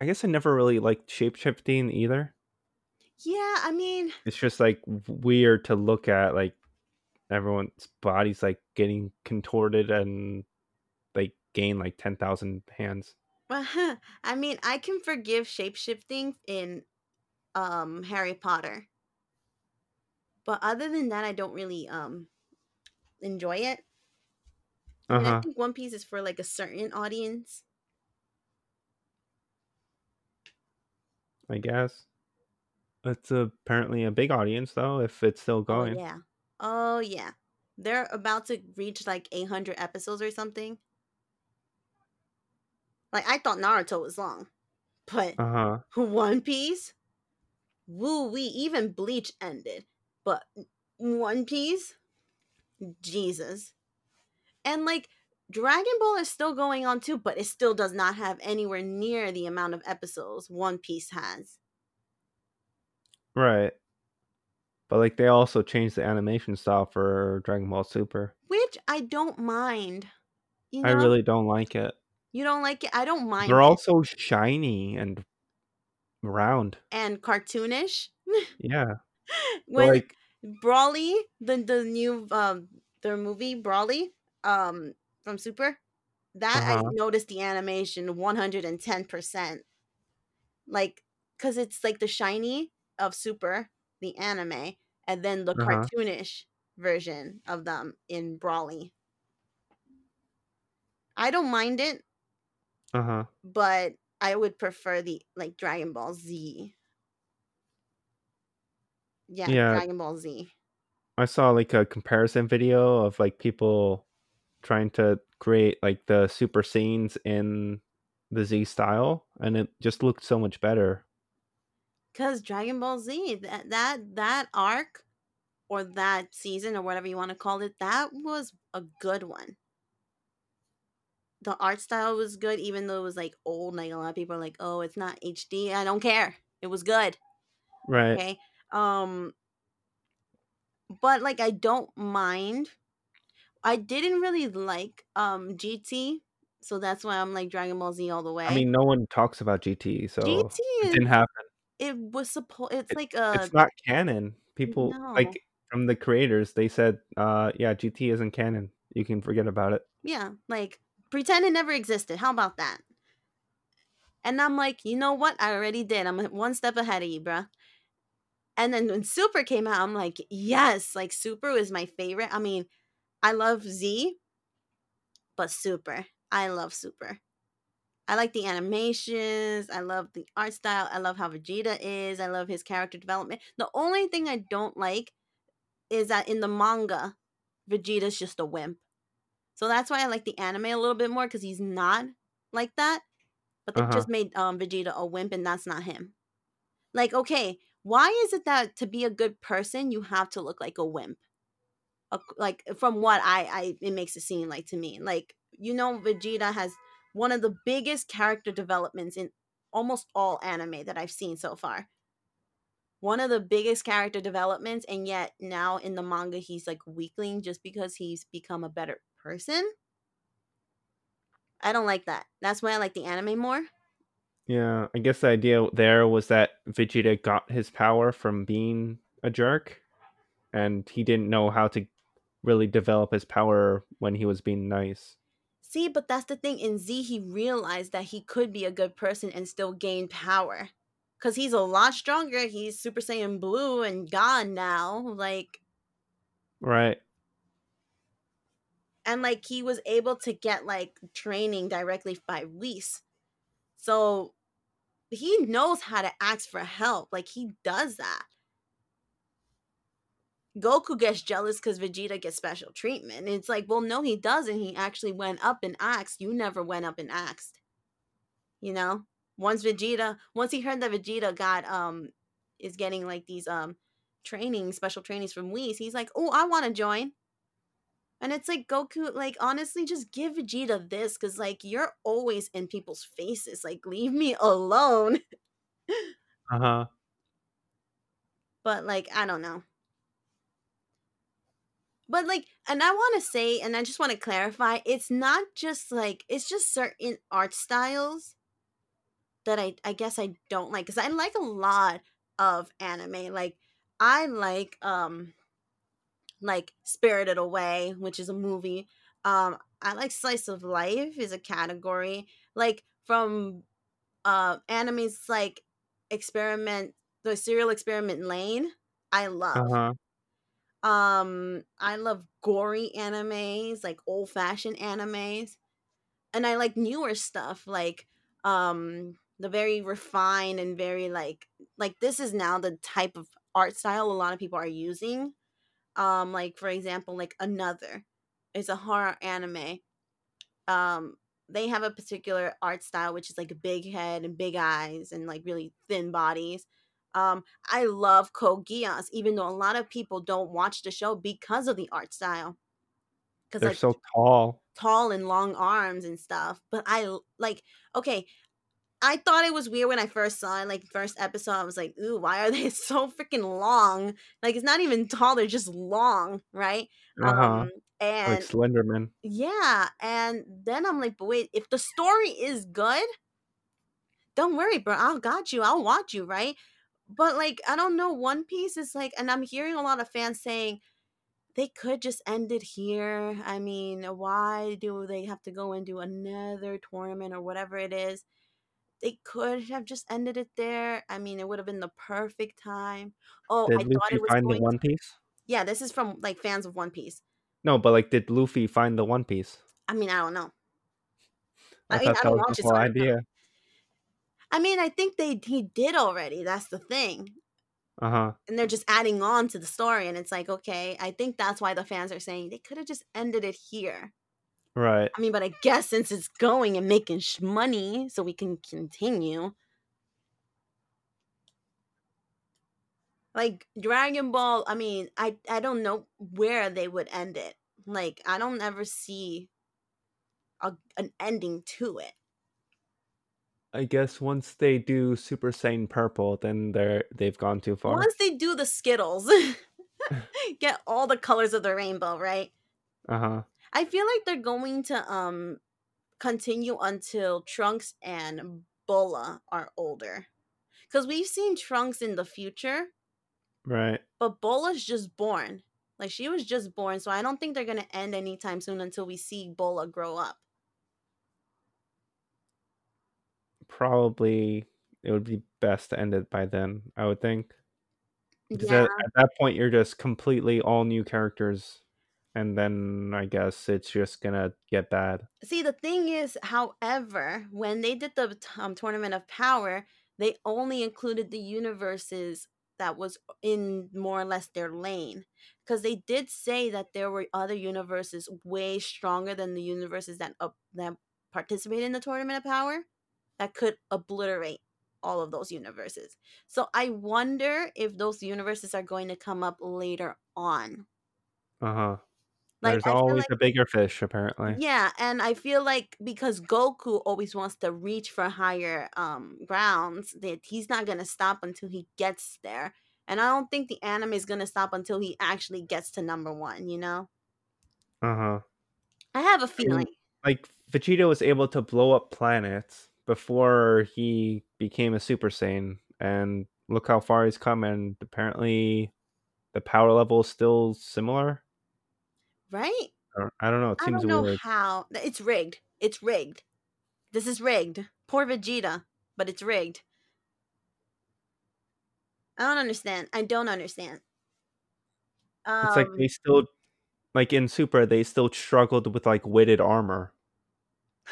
B: I guess I never really liked shape shifting either.
A: Yeah, I mean,
B: It's just like weird to look at, like everyone's bodies like getting contorted and like gain like ten thousand hands.
A: Well, I mean, I can forgive shapeshifting in um Harry Potter. But other than that, I don't really um enjoy it. I,
B: Uh
A: mean, I
B: huh.
A: think One Piece is for like a certain audience.
B: I guess it's apparently a big audience though. If it's still going.
A: Oh yeah. Oh yeah. They're about to reach like 800 episodes or something. Like I thought Naruto was long. But
B: Uh huh. *laughs*
A: One Piece? Woo wee, even Bleach ended. But One Piece? Jesus. And like Dragon Ball is still going on too, but it still does not have anywhere near the amount of episodes One Piece has.
B: Right. But like they also changed the animation style for Dragon Ball Super.
A: Which I don't mind. You know,
B: I really don't like it.
A: you don't like it. I don't mind.
B: They're
A: it.
B: all so shiny and round.
A: and cartoonish. *laughs*
B: Yeah.
A: When
B: like
A: Broly, the the new um their movie Broly, um from Super, that I
B: Uh-huh.
A: noticed the animation one hundred and ten percent. Like, cause it's like the shiny of Super, the anime, and then the
B: Uh-huh.
A: cartoonish version of them in Broly. I don't mind it,
B: uh-huh.
A: but I would prefer the like Dragon Ball Z. Yeah,
B: Yeah.
A: Dragon Ball Z.
B: I saw like a comparison video of like people trying to create like the super scenes in the Z style and it just looked so much better.
A: Cause Dragon Ball Z, that that that arc or that season or whatever you want to call it, that was a good one. The art style was good, even though it was like old. Like a lot of people are like, "Oh, it's not HD." I don't care. It was good.
B: Right.
A: Okay. Um, but like I don't mind. I didn't really like um GT, so that's why I'm like Dragon Ball Z all the way.
B: I mean, no one talks about GT, so
A: GT is
B: didn't happen.
A: it was supposed. It's
B: It-
A: like a
B: It's not canon. People
A: No.
B: like from the creators, they said, uh, yeah, GT isn't canon. You can forget about it.
A: yeah, like pretend it never existed. How about that? And I'm like, you know what? I already did. I'm *laughs* one step ahead of you, bruh. And then when Super came out, I'm like, yes, like Super is my favorite. I mean, I love Z, but Super. I love Super. I like the animations. I love the art style. I love how Vegeta is. I love his character development. The only thing I don't like is that in the manga, Vegeta's just a wimp. So that's why I like the anime a little bit more because he's not like that. But they
B: Uh-huh.
A: just made um, Vegeta a wimp, and that's not him. Like, okay, why is it that to be a good person you have to look like a wimp? A- like from what I, I it makes it seem like to me. Like you know, Vegeta has one of the biggest character developments in almost all anime that I've seen so far. One of the biggest character developments, and yet now in the manga he's like weakling just because he's become a better person. I don't like that. That's why I like the anime more.
B: Yeah, I guess the idea there was that Vegeta got his power from being a jerk, and he didn't know how to really develop his power when he was being nice.
A: See, but that's the thing. In Z, he realized that he could be a good person and still gain power. Because he's a lot stronger. He's Super Saiyan Blue and God now. Like,
B: Right.
A: And like he was able to get like training directly by Whis. So he knows how to ask for help. Like, he does that. Goku gets jealous because Vegeta gets special treatment. It's like, well, no, he doesn't. He actually went up and asked. You never went up and asked. You know? Once Vegeta, once he heard that Vegeta got um is getting like these um training, special trainings from Whis, he's like, Oh, I want to join. And it's like Goku, like honestly, just give Vegeta this because like you're always in people's faces. Like, leave me alone. *laughs*
B: Uh huh.
A: but like I don't know. But like, and I want to say, and I just want to clarify, it's not just like it's just certain art styles that I I guess I don't like because I like a lot of anime. Like I like um like Spirited Away, which is a movie. Um, I like Slice of Life is a category. Like from uh animes like Experiment, the Serial Experiment Lain. I love.
B: Uh huh.
A: Um, I love gory animes, like old fashioned animes. And I like newer stuff, like um the very refined and very like like this is now the type of art style a lot of people are using. Um, like for example, like another is a horror anime. Um, they have a particular art style which is like a big head and big eyes and like really thin bodies. Um, I love Geass, even though a lot of people don't watch the show because of the art style. Because
B: They're
A: like
B: so tall.
A: tall and long arms and stuff. But i like okay. I thought it was weird when I first saw it, like first episode. I was like, "Ooh, why are they *laughs* so freaking long? Like it's not even tall; they're just long, right?"
B: Uh huh.
A: Um, and
B: Like Slenderman.
A: yeah, and then I'm like, "But wait, if the story is good, don't worry, bro. I'll got you. I'll watch you, right?" But like, I don't know. One Piece is like, and I'm hearing a lot of fans saying they could just end it here. I mean, why do they have to go and do another tournament or whatever it is? They could have just ended it there. I mean, it would have been the perfect time. Oh, I
B: Did
A: thought
B: Luffy
A: it was
B: find the. One Piece?
A: yeah, this is from like fans of One Piece.
B: No, but like, did Luffy find the One Piece?
A: I mean, I don't know.
B: I,
A: I mean,
B: thought
A: I
B: that
A: don't
B: was
A: watch
B: the
A: it,
B: whole
A: so I know.
B: idea.
A: I mean, I think they he did already. That's the thing.
B: Uh huh.
A: And they're just adding on to the story, and it's like, okay, I think that's why the fans are saying they could have just ended it here.
B: Right.
A: I mean, but I guess since it's going and making sh- money, so we can continue. Like Dragon Ball, I mean, I I don't know where they would end it. Like I don't ever see a, an ending to it.
B: I guess once they do Super Saiyan Purple, then they're they've gone too far.
A: Once they do the Skittles, *laughs* *laughs* get all the colors of the rainbow, right?
B: Uh huh.
A: I feel like they're going to um continue until Trunks and Bulla are older. Cuz we've seen Trunks in the future,
B: Right.
A: but Bulla's just born. Like she was just born, so I don't think they're going to end anytime soon until we see Bulla grow up.
B: Probably it would be best to end it by then. I would think. Because
A: Yeah.
B: at, at that point, you're just completely all new characters, and then I guess it's just gonna get bad.
A: See, the thing is, however, when they did the um, tournament of power, they only included the universes that was in more or less their lane. Because they did say that there were other universes way stronger than the universes that uh, that participated in the tournament of power that could obliterate all of those universes. So I wonder if those universes are going to come up later on.
B: Uh huh.
A: Like
B: There's
A: I feel
B: always
A: like
B: a bigger fish, apparently.
A: Yeah, and I feel like because Goku always wants to reach for higher um grounds, that he's not gonna stop until he gets there. And I don't think the anime is gonna stop until he actually gets to number one, you know?
B: Uh huh.
A: I have a feeling.
B: like Vegeta was able to blow up planets before he became a Super Saiyan, and look how far he's come. And apparently, the power level is still similar.
A: Right?
B: I don't, I don't know. It
A: I don't know
B: weird.
A: how it's rigged. It's rigged. This is rigged. Poor Vegeta, but it's rigged. I don't understand. I don't understand.
B: It's like
A: Um
B: they still, like in Super, they still struggled with like weighted armor,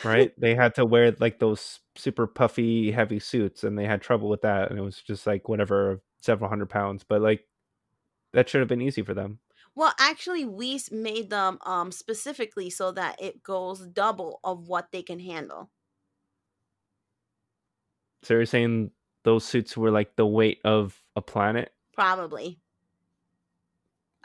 B: right? *laughs* they had to wear like those super puffy, heavy suits, and they had trouble with that. And it was just like whatever, several hundred pounds. But like that should have been easy for them.
A: Well, actually, we s- made them um specifically so that it goes double of what they can handle.
B: So you're saying those suits were like the weight of a planet?
A: Probably.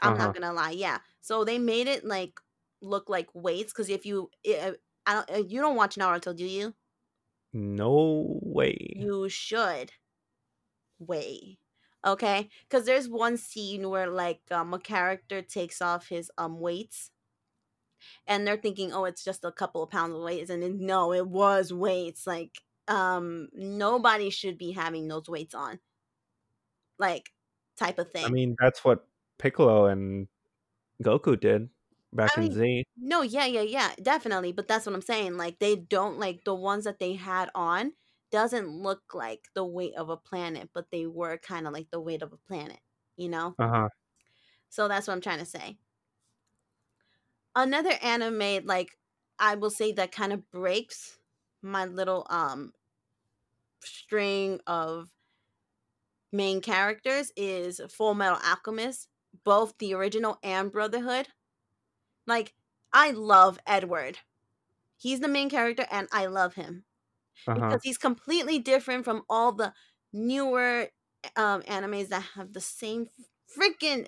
A: I'm
B: Uh-huh.
A: not gonna lie. Yeah. So they made it like look like weights because if you, uh, I don't, uh, you don't watch Naruto, do you?
B: No way.
A: You should. Way. Okay, because there's one scene where like um a character takes off his um weights and they're thinking, oh, it's just a couple of pounds of weights, and then, no, it was weights. Like, um, nobody should be having those weights on, like, type of thing.
B: I mean, that's what Piccolo and Goku did back
A: I
B: in
A: mean,
B: Z.
A: no, yeah, yeah, yeah, definitely. But that's what I'm saying. Like, they don't like the ones that they had on doesn't look like the weight of a planet, but they were kind of like the weight of a planet, you know.
B: Uh huh.
A: So that's what I'm trying to say. Another anime, like I will say, that kind of breaks my little um string of main characters is Full Metal Alchemist, both the original and Brotherhood. Like, I love Edward. He's the main character, and I love him
B: Uh huh.
A: because he's completely different from all the newer um, animes that have the same freaking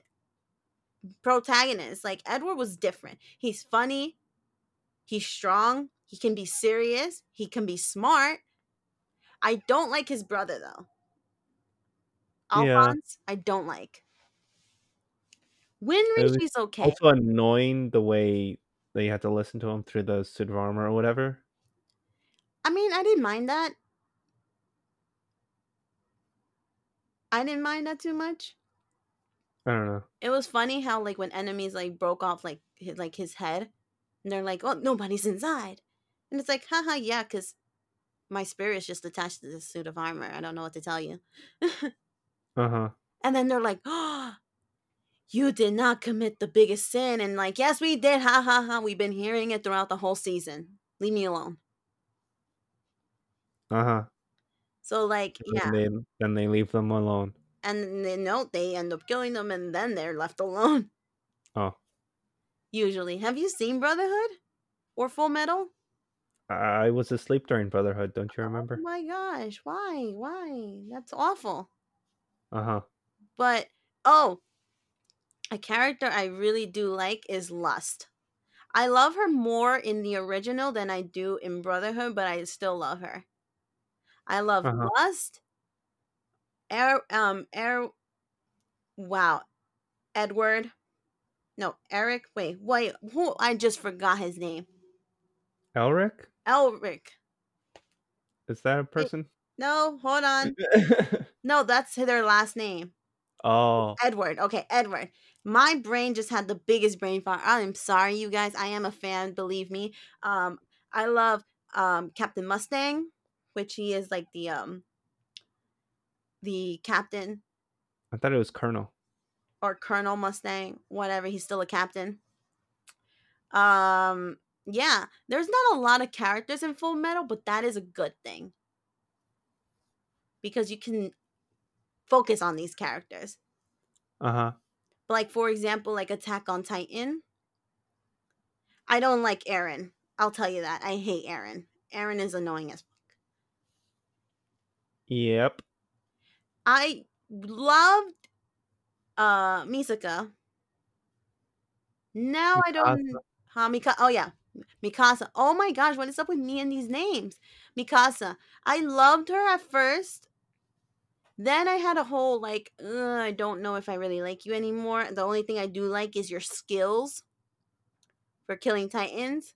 A: protagonist. Like Edward was different. He's funny. He's strong. He can be serious. He can be smart. I don't like his brother though.
B: Yeah.
A: Alphonse, I don't like. Winry's okay.
B: also annoying the way that you had to listen to him through the suit of armor or whatever.
A: I mean, I didn't mind that. I didn't mind that too much.
B: I don't know.
A: It was funny how like when enemies like broke off like his, like his head, and they're like, "Oh, nobody's inside," and it's like, haha, yeah, because my spirit is just attached to this suit of armor. I don't know what to tell you. *laughs*
B: Uh huh.
A: and then they're like, "Oh, you did not commit the biggest sin," and like, yes, we did. Ha ha ha. We've been hearing it throughout the whole season. Leave me alone.
B: Uh huh.
A: So like, yeah,
B: They, then they leave them alone.
A: and then no, they end up killing them, and then they're left alone. *laughs*
B: Oh,
A: Usually, have you seen Brotherhood or Full Metal?
B: I was asleep during Brotherhood. Don't you remember?
A: Oh
B: remember?
A: my gosh, why? Why? That's awful.
B: Uh huh.
A: But Oh, a character I really do like is Lust. I love her more in the original than I do in Brotherhood, but I still love her. I love
B: Uh-huh.
A: Lust. Air, um, Air. Wow, Edward. No, Eric. Wait, wait. Who? I just forgot his name.
B: Elric?
A: Elric.
B: Is that a person?
A: No, hold on. *laughs* No, that's their last name.
B: oh,
A: Edward. Okay, Edward. My brain just had the biggest brain fart. I'm sorry, you guys. I am a fan, believe me. Um, I love um Captain Mustang, which he is like the um the captain
B: I thought it was Colonel.
A: or Colonel Mustang, whatever. He's still a captain. Um, yeah, there's not a lot of characters in Full Metal, but that is a good thing because you can focus on these characters.
B: Uh huh.
A: like for example like attack on titan i don't like Eren i'll tell you that i hate Eren Eren is annoying as
B: Yep.
A: i loved uh misaka. Now i don't
B: Mikasa.
A: huh, Mika- oh yeah mikasa. Oh my gosh what is up with me and these names? Mikasa. I loved her at first. Then i had a whole like i don't know if i really like you anymore. The only thing i do like is your skills for killing titans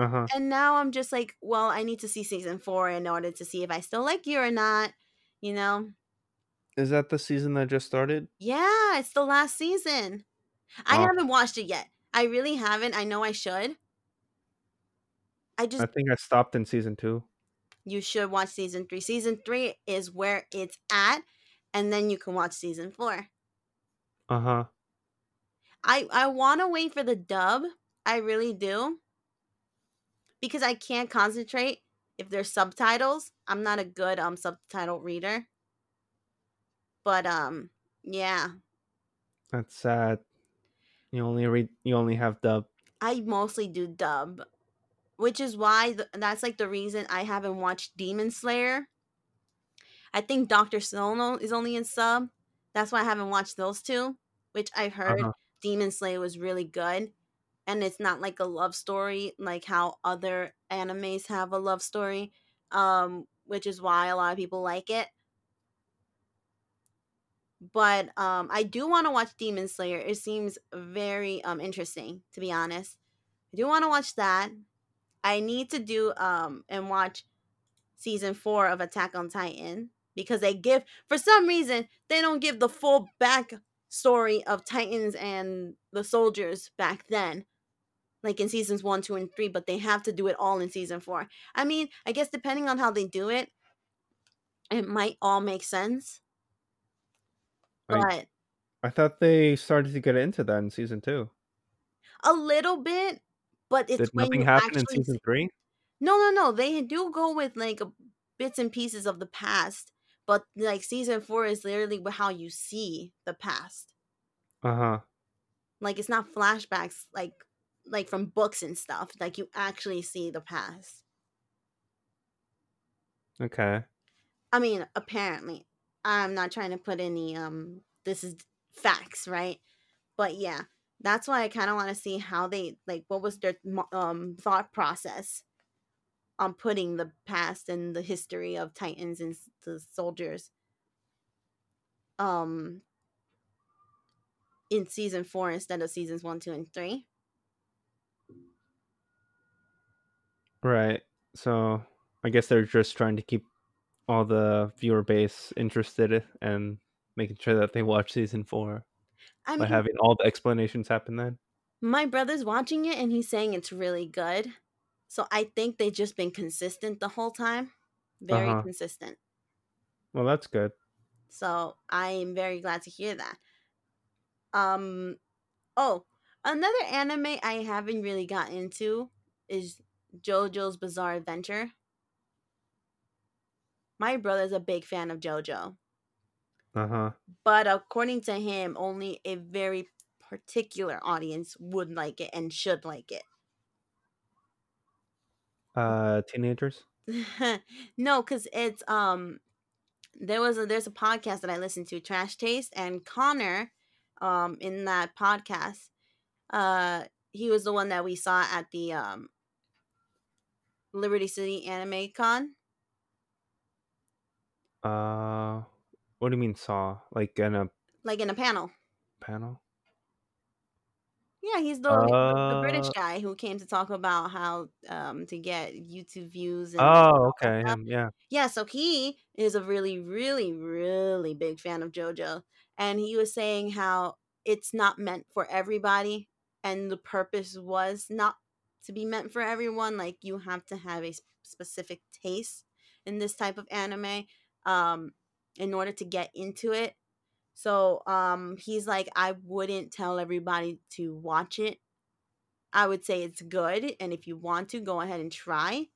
B: Uh huh.
A: And now I'm just like, well, I need to see season four in order to see if I still like you or not. You know?
B: Is that the season that just started?
A: Yeah, it's the last season. I haven't watched it yet. I really haven't. I know I should. I just
B: I think I stopped in season two.
A: you should watch season three. Season three is where it's at, and then you can watch season four.
B: Uh huh.
A: I I want to wait for the dub. I really do. Because I can't concentrate if there's subtitles. I'm not a good um subtitle reader. But um yeah,
B: That's sad. You only read. You only have dub.
A: I mostly do dub, which is why th- that's like the reason I haven't watched Demon Slayer. I think Doctor Stone is only in sub. That's why I haven't watched those two, which I heard
B: Uh-huh.
A: Demon Slayer was really good. And it's not like a love story like how other animes have a love story, um, which is why a lot of people like it. But um, I do want to watch Demon Slayer. It seems very um, interesting, to be honest. I do want to watch that. I need to do um and watch season four of Attack on Titan because they give for some reason they don't give the full back story of Titans and the soldiers back then. Like in seasons one, two, and three, but they have to do it all in season four. I mean, I guess depending on how they do it, it might all make sense.
B: I-
A: But
B: I thought they started to get into that in season two.
A: a little bit, but it's
B: Did nothing
A: you
B: happen in season three?
A: No, no, no. They do go with like bits and pieces of the past, but like season four is literally how you see the past.
B: Uh huh.
A: Like it's not flashbacks like like from books and stuff. Like you actually see the past.
B: Okay.
A: I mean, apparently, I'm not trying to put any um. This is facts, right? But yeah, that's why I kind of want to see how they like. What was their um thought process on putting the past and the history of Titans and the soldiers um in season four instead of seasons one, two, and three.
B: Right. So I guess they're just trying to keep all the viewer base interested and making sure that they watch season four
A: I
B: by having all the explanations happen then.
A: my brother's watching it and he's saying it's really good. So I think they've just been consistent the whole time. Very
B: Uh-huh.
A: consistent.
B: Well, that's good.
A: So I am very glad to hear that. Um oh, another anime I haven't really got into is JoJo's Bizarre Adventure. My brother's a big fan of JoJo,
B: Uh huh.
A: but according to him, only a very particular audience would like it and should like it.
B: Uh, teenagers. *laughs*
A: no, because it's um there was a there's a podcast that I listened to, Trash Taste, and Connor, um, in that podcast, uh, he was the one that we saw at the um Liberty City Anime Con.
B: Uh, what do you mean saw? Like in a
A: like in a panel.
B: panel?
A: Yeah, he's the, the the British
B: Uh,
A: guy who came to talk about how um to get YouTube views and
B: oh, okay, yeah.
A: Yeah, so he is a really, really, really big fan of JoJo. And he was saying how it's not meant for everybody. And the purpose was not to be meant for everyone. Like, you have to have a specific taste in this type of anime um, in order to get into it. So um, he's like, I wouldn't tell everybody to watch it. I would say it's good. And if you want to, go ahead and try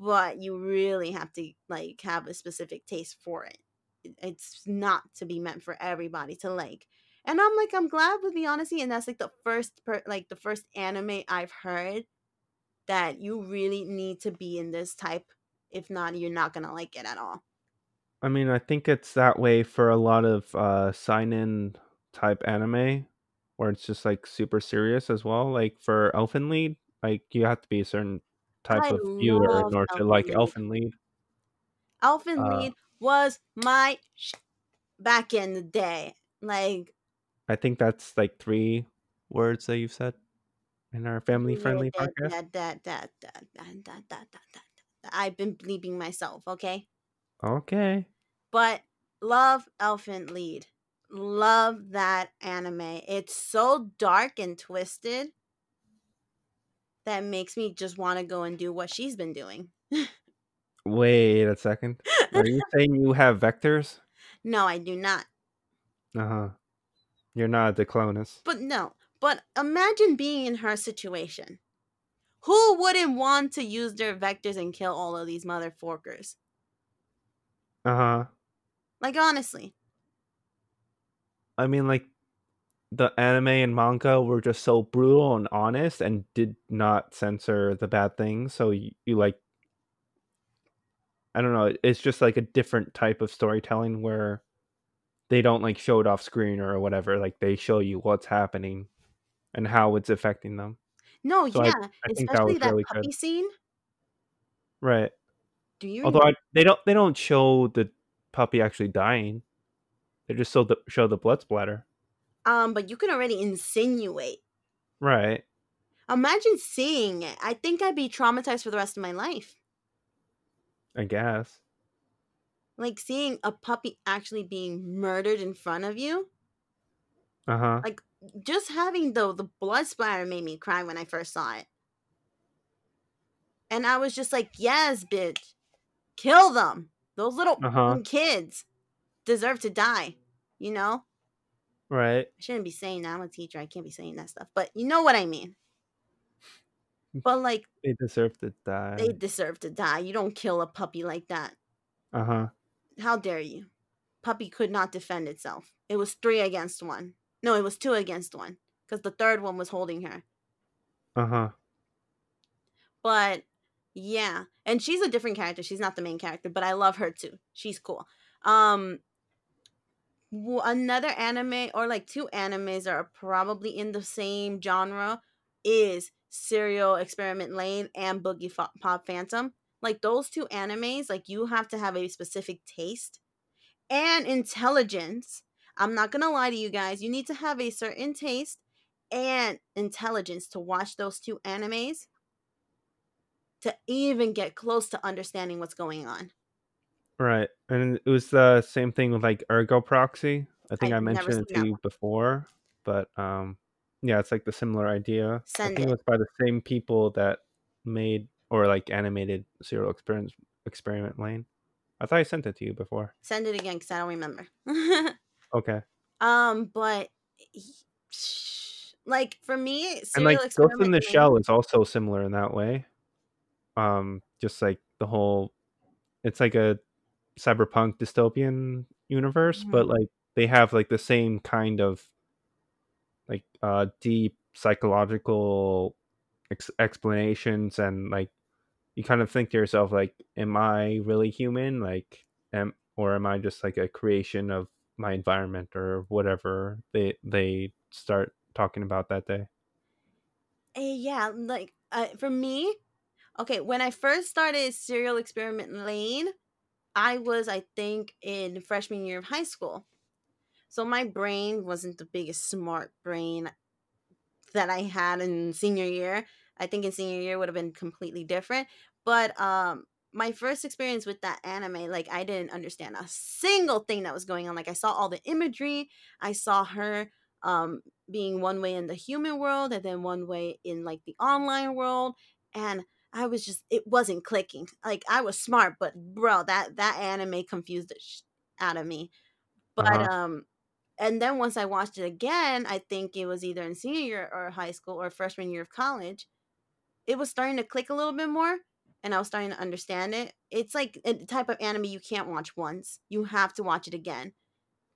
A: but you really have to like have a specific taste for it. It- It's not to be meant for everybody to like. And I'm like, I'm glad with the honesty, and that's like the first per like the first anime I've heard that you really need to be in this type. If not, you're not gonna like it at all.
B: I mean, I think it's that way for a lot of uh seinen type anime, where it's just like super serious as well. Like for Elfen Lied, like you have to be a certain type
A: I
B: of viewer in order to like
A: Lied.
B: Elfen Lied.
A: Elfen
B: Uh,
A: Lied was my sh- back in the day. Like
B: I think that's like three words that you've said in our family
A: friendly
B: podcast.
A: I've been bleeping myself, okay?
B: Okay.
A: But love Elfen Lied. Love that anime. It's so dark and twisted that makes me just want to go and do what she's been doing.
B: Wait a second. Are you saying you have vectors?
A: No, I do not.
B: Uh huh. You're not a Diclonius.
A: But no. But imagine being in her situation. Who wouldn't want to use their vectors and kill all of these motherfuckers?
B: Uh huh.
A: Like honestly.
B: I mean, like the anime and manga were just so brutal and honest and did not censor the bad things. So you, you like, I don't know. It's just like a different type of storytelling where they don't like show it off screen or whatever. Like they show you what's happening and how it's affecting them.
A: No,
B: So I-
A: yeah.
B: I think that
A: especially
B: was
A: that,
B: really
A: puppy
B: good.
A: scene.
B: Right.
A: Do you
B: Although I, they don't they don't show the puppy actually dying. They just show the show the blood splatter.
A: um but you can already insinuate
B: Right.
A: Imagine seeing it. I think I'd be traumatized for the rest of my life.
B: I guess.
A: Like seeing a puppy actually being murdered in front of you.
B: Uh huh.
A: Like just having the the blood splatter made me cry when I first saw it. And I was just like, "Yes, bitch. Kill them. Those little
B: Uh-huh.
A: kids deserve to die." You know?
B: Right.
A: I shouldn't be saying that. I'm a teacher. I can't be saying that stuff. But you know what I mean. *laughs* But like
B: They deserve to die.
A: they deserve to die. You don't kill a puppy like that.
B: Uh huh.
A: How dare you? Puppy could not defend itself. It was three against one. No, it was two against one because the third one was holding her.
B: Uh huh.
A: But yeah, and she's a different character. She's not the main character, but I love her too. She's cool. Um, another anime or like two animes are probably in the same genre is Serial Experiment Lain and Boogiepop Phantom. Like those two animes, like you have to have a specific taste and intelligence. I'm not gonna lie to you guys. You need to have a certain taste and intelligence to watch those two animes to even get close to understanding what's going on.
B: Right. And it was the same thing with like Ergo Proxy. I think I
A: I've never
B: mentioned it to you before, but um, yeah, it's like the similar idea. I think
A: it.
B: it was by the same people that made or like animated Serial Experiment Experiment Lain. I thought I sent it to you before.
A: Send it again because I don't remember. *laughs*
B: Okay.
A: um, but like for me,
B: and like Ghost in the
A: Lane-
B: Shell is also similar in that way. Um, just like the whole, it's like a cyberpunk dystopian universe, but
A: Mhm.
B: like they have like the same kind of like uh deep psychological ex- explanations and like you kind of think to yourself like am i really human like am or am I just like a creation of my environment or whatever they they start talking about that day?
A: Eh, yeah, like uh, for me, okay, when I first started Serial Experiment Lain, I was, I think, in freshman year of high school. So my brain wasn't the biggest smart brain that I had in senior year. I think in senior year would have been completely different. But um my first experience with that anime, like I didn't understand a single thing that was going on. Like I saw all the imagery, I saw her um being one way in the human world and then one way in like the online world and I was just it wasn't clicking. Like I was smart, but bro, that that anime confused the sh- out of me. But
B: Uh-huh.
A: um and then once I watched it again, I think it was either in senior year or high school or freshman year of college, it was starting to click a little bit more and I was starting to understand it. It's like a type of anime you can't watch once. You have to watch it again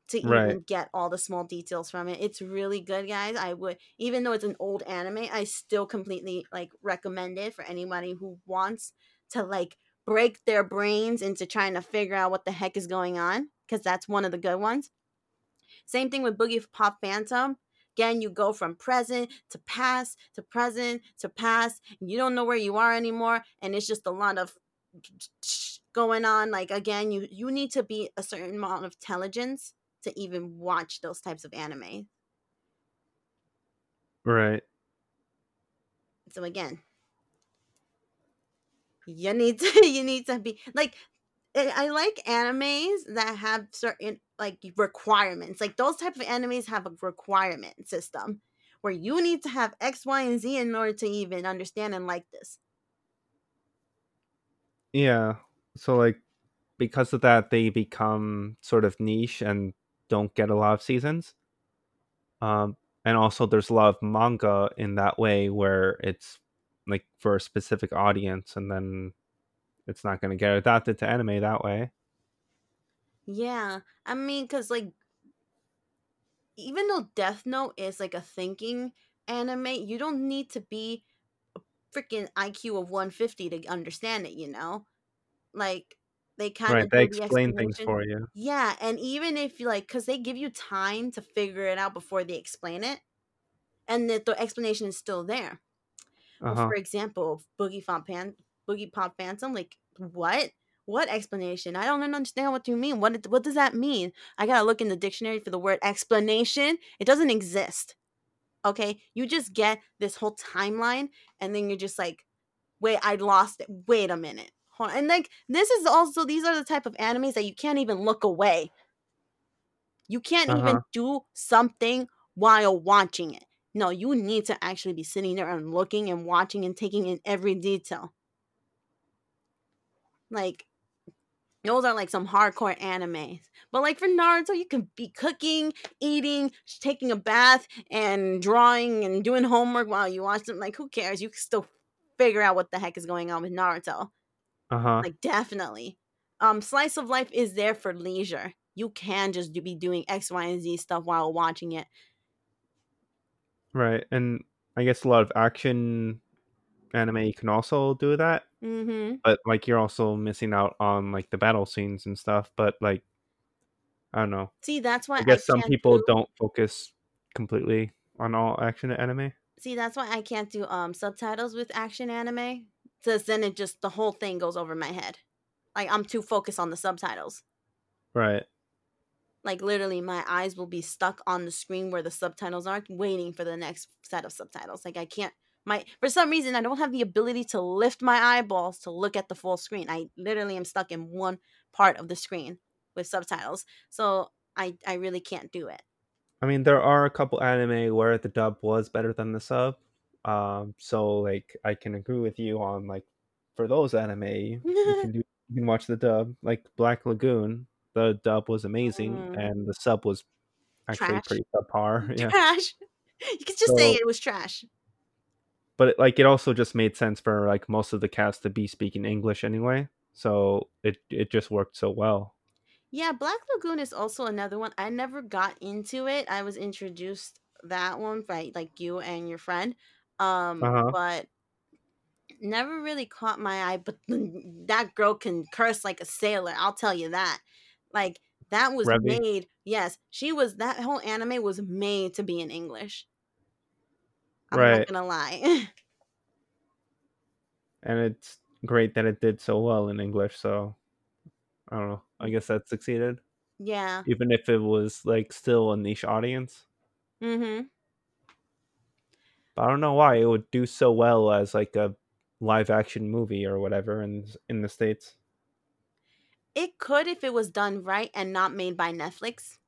A: to
B: Right.
A: even get all the small details from it. It's really good, guys. I would even though it's an old anime, I still completely like recommend it for anybody who wants to like break their brains into trying to figure out what the heck is going on because that's one of the good ones. Same thing with Boogiepop Phantom. Again, you go from present to past to present to past. You don't know where you are anymore, and it's just a lot of going on. Like again, you you need to be a certain amount of intelligence to even watch those types of anime.
B: Right.
A: So again, you need to *laughs* you need to be like I like animes that have certain like requirements. Like those type of animes have a requirement system where you need to have X, Y, and Z in order to even understand and like this.
B: Yeah. So like because of that they become sort of niche and don't get a lot of seasons. Um and also there's a lot of manga in that way where it's like for a specific audience and then it's not going to get adapted to anime that way.
A: Yeah, I mean, because like even though Death Note is like a thinking anime, you don't need to be a freaking IQ of 150 to understand it, you know? Like they kind
B: Right.
A: of
B: They
A: do the
B: explain things for you.
A: Yeah, and even if you like, because they give you time to figure it out before they explain it, and that the explanation is still there.
B: Uh-huh.
A: for example, Boogie Pop Pan, Boogiepop Phantom, like what? What explanation? I don't understand what you mean. What what does that mean? I gotta look in the dictionary for the word explanation. It doesn't exist. Okay, you just get this whole timeline, and then you're just like, wait, I lost it. Wait a minute. And like this is also these are the type of animes that you can't even look away. You can't
B: Uh-huh.
A: even do something while watching it. No, you need to actually be sitting there and looking and watching and taking in every detail. Like those are like some hardcore animes. But like for Naruto, you can be cooking, eating, taking a bath, and drawing and doing homework while you watch them. Like who cares? You can still figure out what the heck is going on with Naruto.
B: Uh-huh.
A: Like definitely. Um, slice of life is there for leisure. You can just be doing X, Y, and Z stuff while watching it.
B: Right. And I guess a lot of action anime can also do that.
A: Mm-hmm.
B: But like you're also missing out on like the battle scenes and stuff. But like I don't know.
A: See, that's why
B: I
A: I
B: guess some people
A: do.
B: don't focus completely on all action anime.
A: See, that's why I can't do um subtitles with action anime. Because then it just the whole thing goes over my head. Like I'm too focused on the subtitles.
B: Right.
A: Like literally, my eyes will be stuck on the screen where the subtitles are, waiting for the next set of subtitles. Like I can't. My for some reason I don't have the ability to lift my eyeballs to look at the full screen. I literally am stuck in one part of the screen with subtitles. So I I really can't do it.
B: I mean, there are a couple anime where the dub was better than the sub. Um, so like I can agree with you on like for those anime, you can *laughs* do you can watch the dub. Like Black Lagoon, the dub was amazing
A: Mm,
B: and the sub was actually
A: trash.
B: pretty subpar. *laughs* Yeah.
A: Trash. *laughs* You could just say it was trash.
B: But it, like it also just made sense for like most of the cast to be speaking English anyway. So it it just worked so well.
A: Yeah, Black Lagoon is also another one. I never got into it. I was introduced that one by like you and your friend. Um,
B: Uh huh.
A: but never really caught my eye. But *laughs* that girl can curse like a sailor. I'll tell you that. Like that was made. Yes, she was. That whole anime was made to be in English. I'm not
B: Right.
A: gonna lie. *laughs*
B: and it's great that it did so well in English. So I don't know. I guess that succeeded,
A: yeah.
B: even if it was like still a niche audience.
A: Mm-hmm.
B: But I don't know why it would do so well as like a live action movie or whatever in in the states.
A: It could if it was done right and not made by Netflix.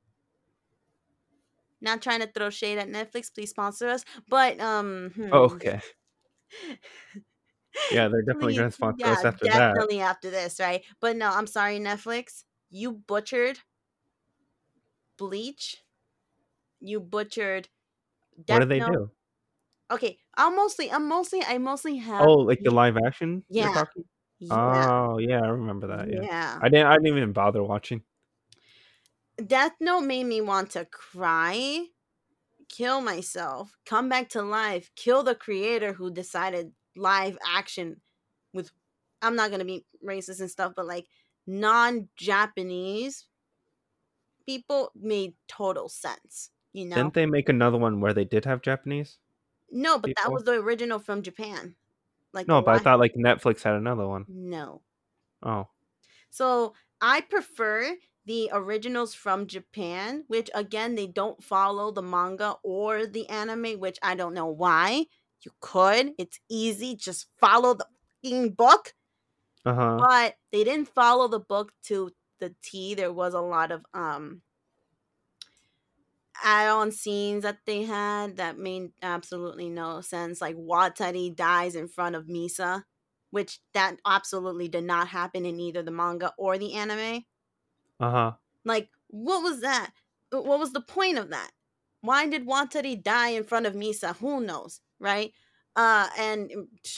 A: Not trying to throw shade at Netflix, please sponsor us. But um, hmm.
B: Oh, okay. *laughs* Yeah, they're definitely gonna sponsor
A: yeah,
B: us after that.
A: definitely after this, right? But no, I'm sorry, Netflix. You butchered Bleach. You butchered.
B: What do they
A: Note.
B: do?
A: Okay, I'm mostly, I'm mostly, I mostly have.
B: Oh, like the live action? you're
A: Yeah.
B: talking?
A: yeah,
B: Oh, yeah, I remember that. Yeah.
A: yeah.
B: I didn't. I didn't even bother watching.
A: Death Note made me want to cry, kill myself, come back to life, kill the creator who decided live action with I'm not gonna be racist and stuff, but like non-Japanese people made total sense. You know?
B: Didn't they make another one where they did have Japanese?
A: no, but that was the original from Japan. Like
B: No, but I thought like Netflix had another one.
A: no.
B: Oh,
A: So I prefer the originals from Japan, which again they don't follow the manga or the anime, which I don't know why. You could. It's easy. Just follow the fucking book.
B: uh huh.
A: But they didn't follow the book to the T. There was a lot of um add-on scenes that they had that made absolutely no sense. Like Watari dies in front of Misa, which that absolutely did not happen in either the manga or the anime.
B: Uh huh.
A: Like, what was that? What was the point of that? Why did Watari die in front of Misa? Who knows, right? Uh, and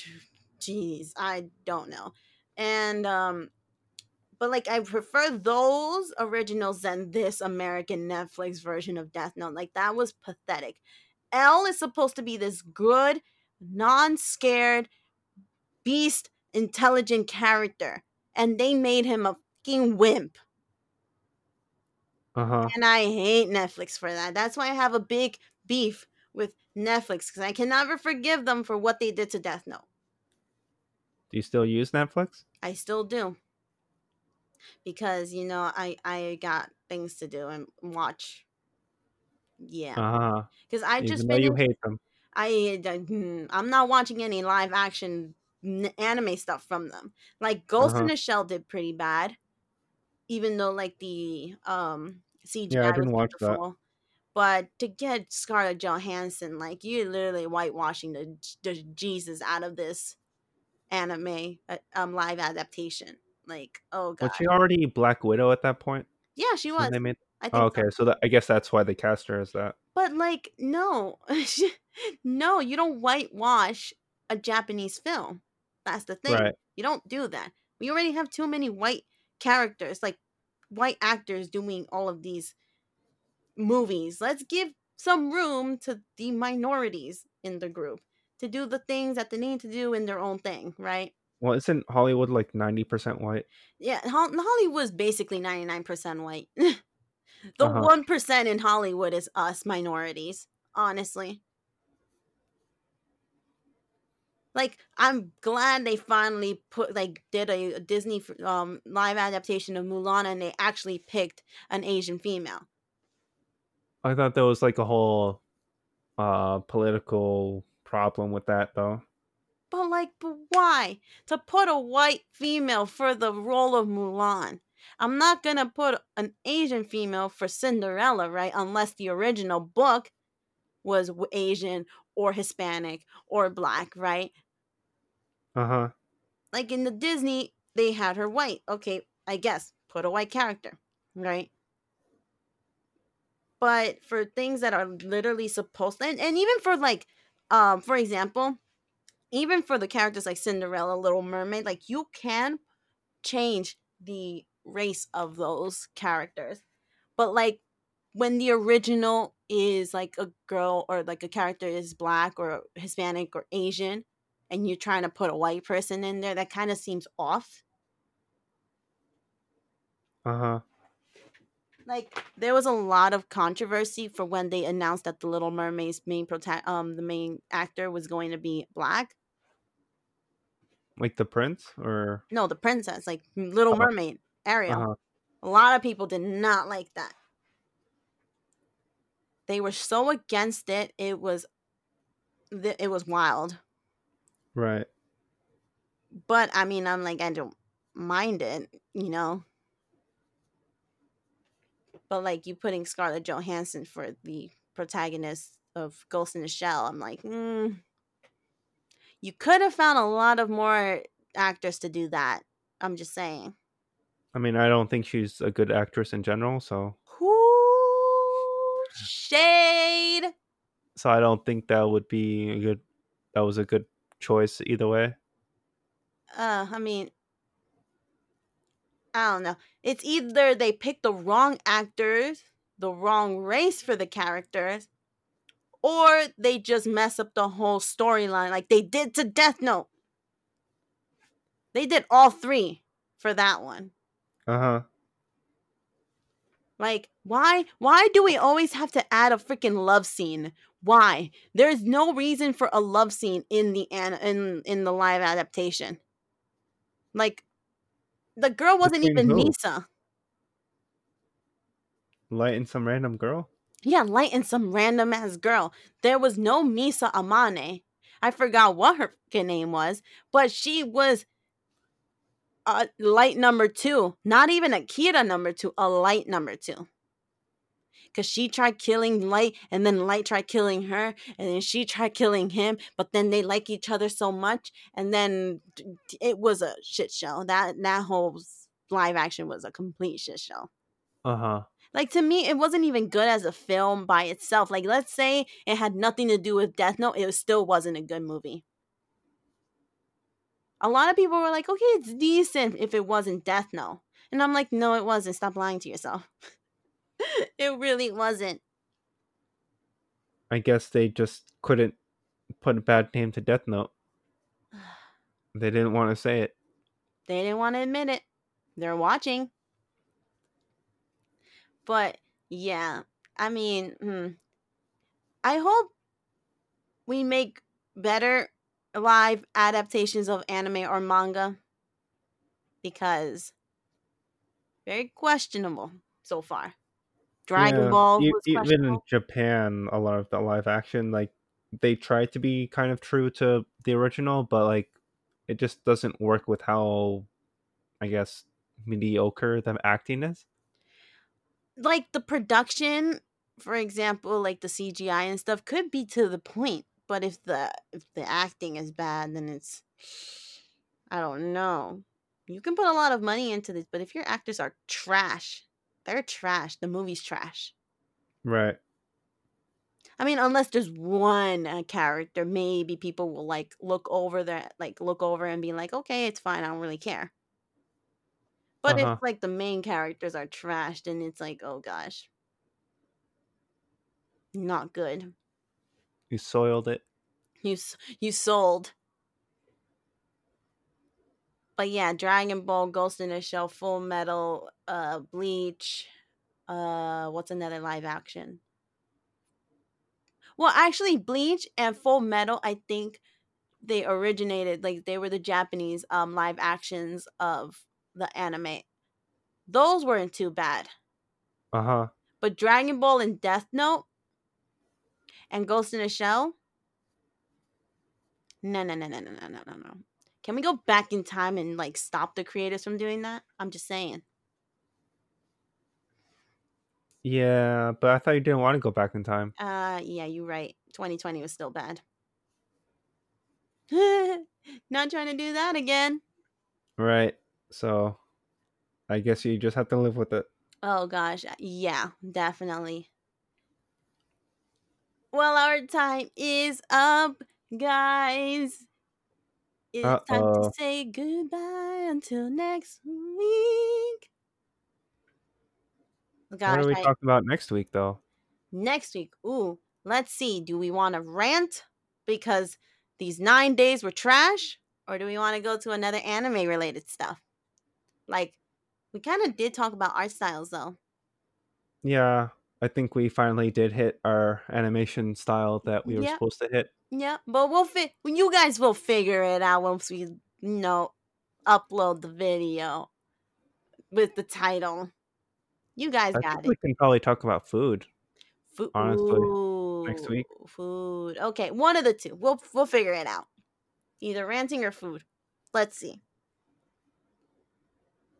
A: *sighs* jeez, I don't know. And um, but like I prefer those originals than this American Netflix version of Death Note. Like that was pathetic. L is supposed to be this good, non-scared, beast, intelligent character, and they made him a fucking wimp.
B: Uh huh.
A: And I hate Netflix for that. That's why I have a big beef with Netflix because I can never forgive them for what they did to Death Note.
B: Do you still use Netflix?
A: I still do. Because, you know, I I got things to do and watch. Yeah. Because I
B: Even
A: just
B: though you hate them.
A: I uh, hmm, I'm not watching any live action anime stuff from them. Like Ghost in
B: Uh-huh.
A: the Shell did pretty bad, even though like the um CGI
B: Yeah, I
A: was
B: didn't watch that.
A: beautiful. But to get Scarlett Johansson, like you're literally whitewashing the, the Jesus out of this anime uh, um live adaptation. Like oh god,
B: Was she already Black Widow at that point?
A: yeah, she
B: when
A: was.
B: they made-
A: I think
B: Oh,
A: so.
B: okay, so that, I guess that's why they cast her as that.
A: But like, no, *laughs* no, you don't whitewash a Japanese film. That's the thing.
B: Right.
A: You don't do that. We already have too many white characters, like white actors doing all of these movies. Let's give some room to the minorities in the group to do the things that they need to do in their own thing, right?
B: Well, isn't Hollywood like ninety percent white?
A: Yeah, Hol- Hollywood's basically 99% white. *laughs* the
B: Uh-huh.
A: one in Hollywood is us minorities, honestly. Like I'm glad they finally put like did a, a Disney um live adaptation of Mulan and they actually picked an Asian female.
B: I thought there was like a whole uh political problem with that though.
A: But like but why? To put a white female for the role of Mulan. I'm not going to put an Asian female for Cinderella, right? Unless the original book was Asian or Hispanic or black, right?
B: Uh huh.
A: like in the Disney, they had her white. Okay, I guess put a white character, right? But for things that are literally supposed and, and even for like um for example, even for the characters like Cinderella, Little Mermaid, like you can change the race of those characters. But like when the original is like a girl or like a character is black or Hispanic or Asian and you're trying to put a white person in there, that kind of seems off.
B: Uh huh.
A: like there was a lot of controversy for when they announced that the Little Mermaid's main prota- um the main actor was going to be black.
B: Like the prince or
A: No, the princess, like Little
B: Uh-huh.
A: Mermaid, Ariel.
B: uh-huh.
A: A lot of people did not like that. They were so against it. It was it was wild.
B: Right.
A: But I mean, I'm like I don't mind it, you know. But like you putting Scarlett Johansson for the protagonist of Ghost in the Shell, I'm like, mm, you could have found a lot of more actors to do that. I'm just saying.
B: I mean, I don't think she's a good actress in general, so
A: Whoo shade.
B: so I don't think that would be a good that was a good choice either way.
A: Uh, I mean, I don't know. It's either they pick the wrong actors, the wrong race for the characters, or they just mess up the whole storyline like they did to Death Note. They did all three for that one.
B: Uh-huh.
A: Like, why why do we always have to add a freaking love scene? Why? There's no reason for a love scene in the an- in in the live adaptation. Like the girl wasn't even
B: who?
A: Misa.
B: Light and some random girl?
A: Yeah, Light and some random ass girl. There was no Misa Amane. I forgot what her fucking name was, but she was a light number two. Not even a Kira number two, a light number two. Cause she tried killing Light, and then Light tried killing her, and then she tried killing him. But then they like each other so much, and then it was a shit show. That that whole live action was a complete shit show
B: Uh-huh.
A: like to me it wasn't even good as a film by itself like let's say it had nothing to do with death note it still wasn't a good movie a lot of people were like okay it's decent if it wasn't death note and i'm like no it wasn't stop lying to yourself *laughs* *laughs* it really wasn't
B: I guess they just couldn't put a bad name to Death Note. *sighs* They didn't want to say it.
A: they didn't want to admit it they're watching but yeah i mean hmm. i hope we make better live adaptations of anime or manga because very questionable so far dragon
B: Yeah,
A: ball
B: e-
A: was
B: even in Japan, a lot of the live action, like they try to be kind of true to the original, but like it just doesn't work with how, I guess, mediocre the acting is.
A: like the production for example like the cgi and stuff could be to the point but if the if the acting is bad then it's i don't know you can put a lot of money into this but if your actors are trash they're trash the movie's trash
B: Right.
A: i mean unless there's one uh, character maybe people will like look over their like look over and be like okay it's fine i don't really care but
B: Uh-huh.
A: if like the main characters are trashed and it's like oh gosh not good
B: You soiled it.
A: You you sold. But yeah, Dragon Ball, Ghost in the Shell, Full Metal, uh, Bleach. Uh, what's another live action? Well, actually, Bleach and Full Metal, I think they originated like they were the Japanese um live actions of the anime. Those weren't too bad.
B: Uh huh.
A: But Dragon Ball and Death Note and Ghost in a Shell? No, no, no, no, no, no, no, no, no. Can we go back in time and like stop the creators from doing that? I'm just saying.
B: Yeah, but I thought you didn't want to go back in time.
A: Uh yeah, you're right. 2020 was still bad. *laughs* Not trying to do that again.
B: Right. So, I guess you just have to live with it.
A: Oh gosh, yeah, definitely. Well, our time is up, guys. It's uh time to
B: Uh-oh.
A: say goodbye until next week. Oh gosh,
B: what are we
A: I-
B: talking about next week, though?
A: next week. Ooh, let's see. Do we want to rant because these nine days were trash, or do we want to go to another anime related stuff? Like, we kind of did talk about art styles though.
B: Yeah, I think we finally did hit our animation style that we were supposed to hit.
A: Yeah, but we'll fi- you guys will figure it out once we, you know, upload the video with the title. You guys
B: I
A: got it.
B: we can probably talk about food.
A: Food.
B: honestly, next week.
A: Food. Okay, one of the two. We'll we'll figure it out. Either ranting or food. Let's see.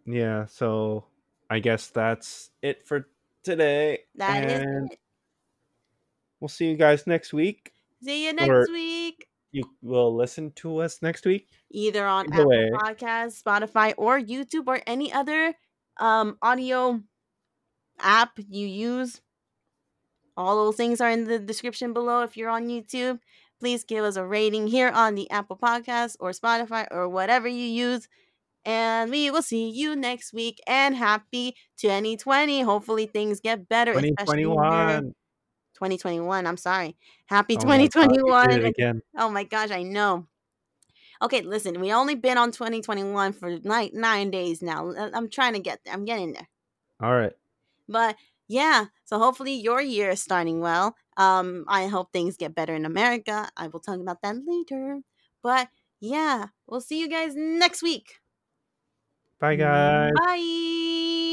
B: Yeah, so I guess that's it for today.
A: That is
B: and
A: it.
B: we'll see you guys next week.
A: See you next
B: Or-
A: week.
B: You will listen to us next week.
A: Either on
B: Either
A: Apple
B: way.
A: Podcasts, Spotify, or YouTube, or any other um audio app you use. All those things are in the description below if you're on YouTube. Please give us a rating here on the Apple Podcast or Spotify or whatever you use. And we will see you next week. And happy 2020. Hopefully things get better.
B: 2021.
A: 2021. I'm sorry. Happy
B: Oh my God,
A: 2021.
B: again.
A: Oh my gosh, I know. Okay, listen, we only been on 2021 for like nine days now. I- I'm trying to get there. I'm getting there.
B: All right.
A: But yeah, so hopefully your year is starting well. Um, I hope things get better in America. I will talk about that later. But yeah, we'll see you guys next week.
B: Bye, guys.
A: Bye.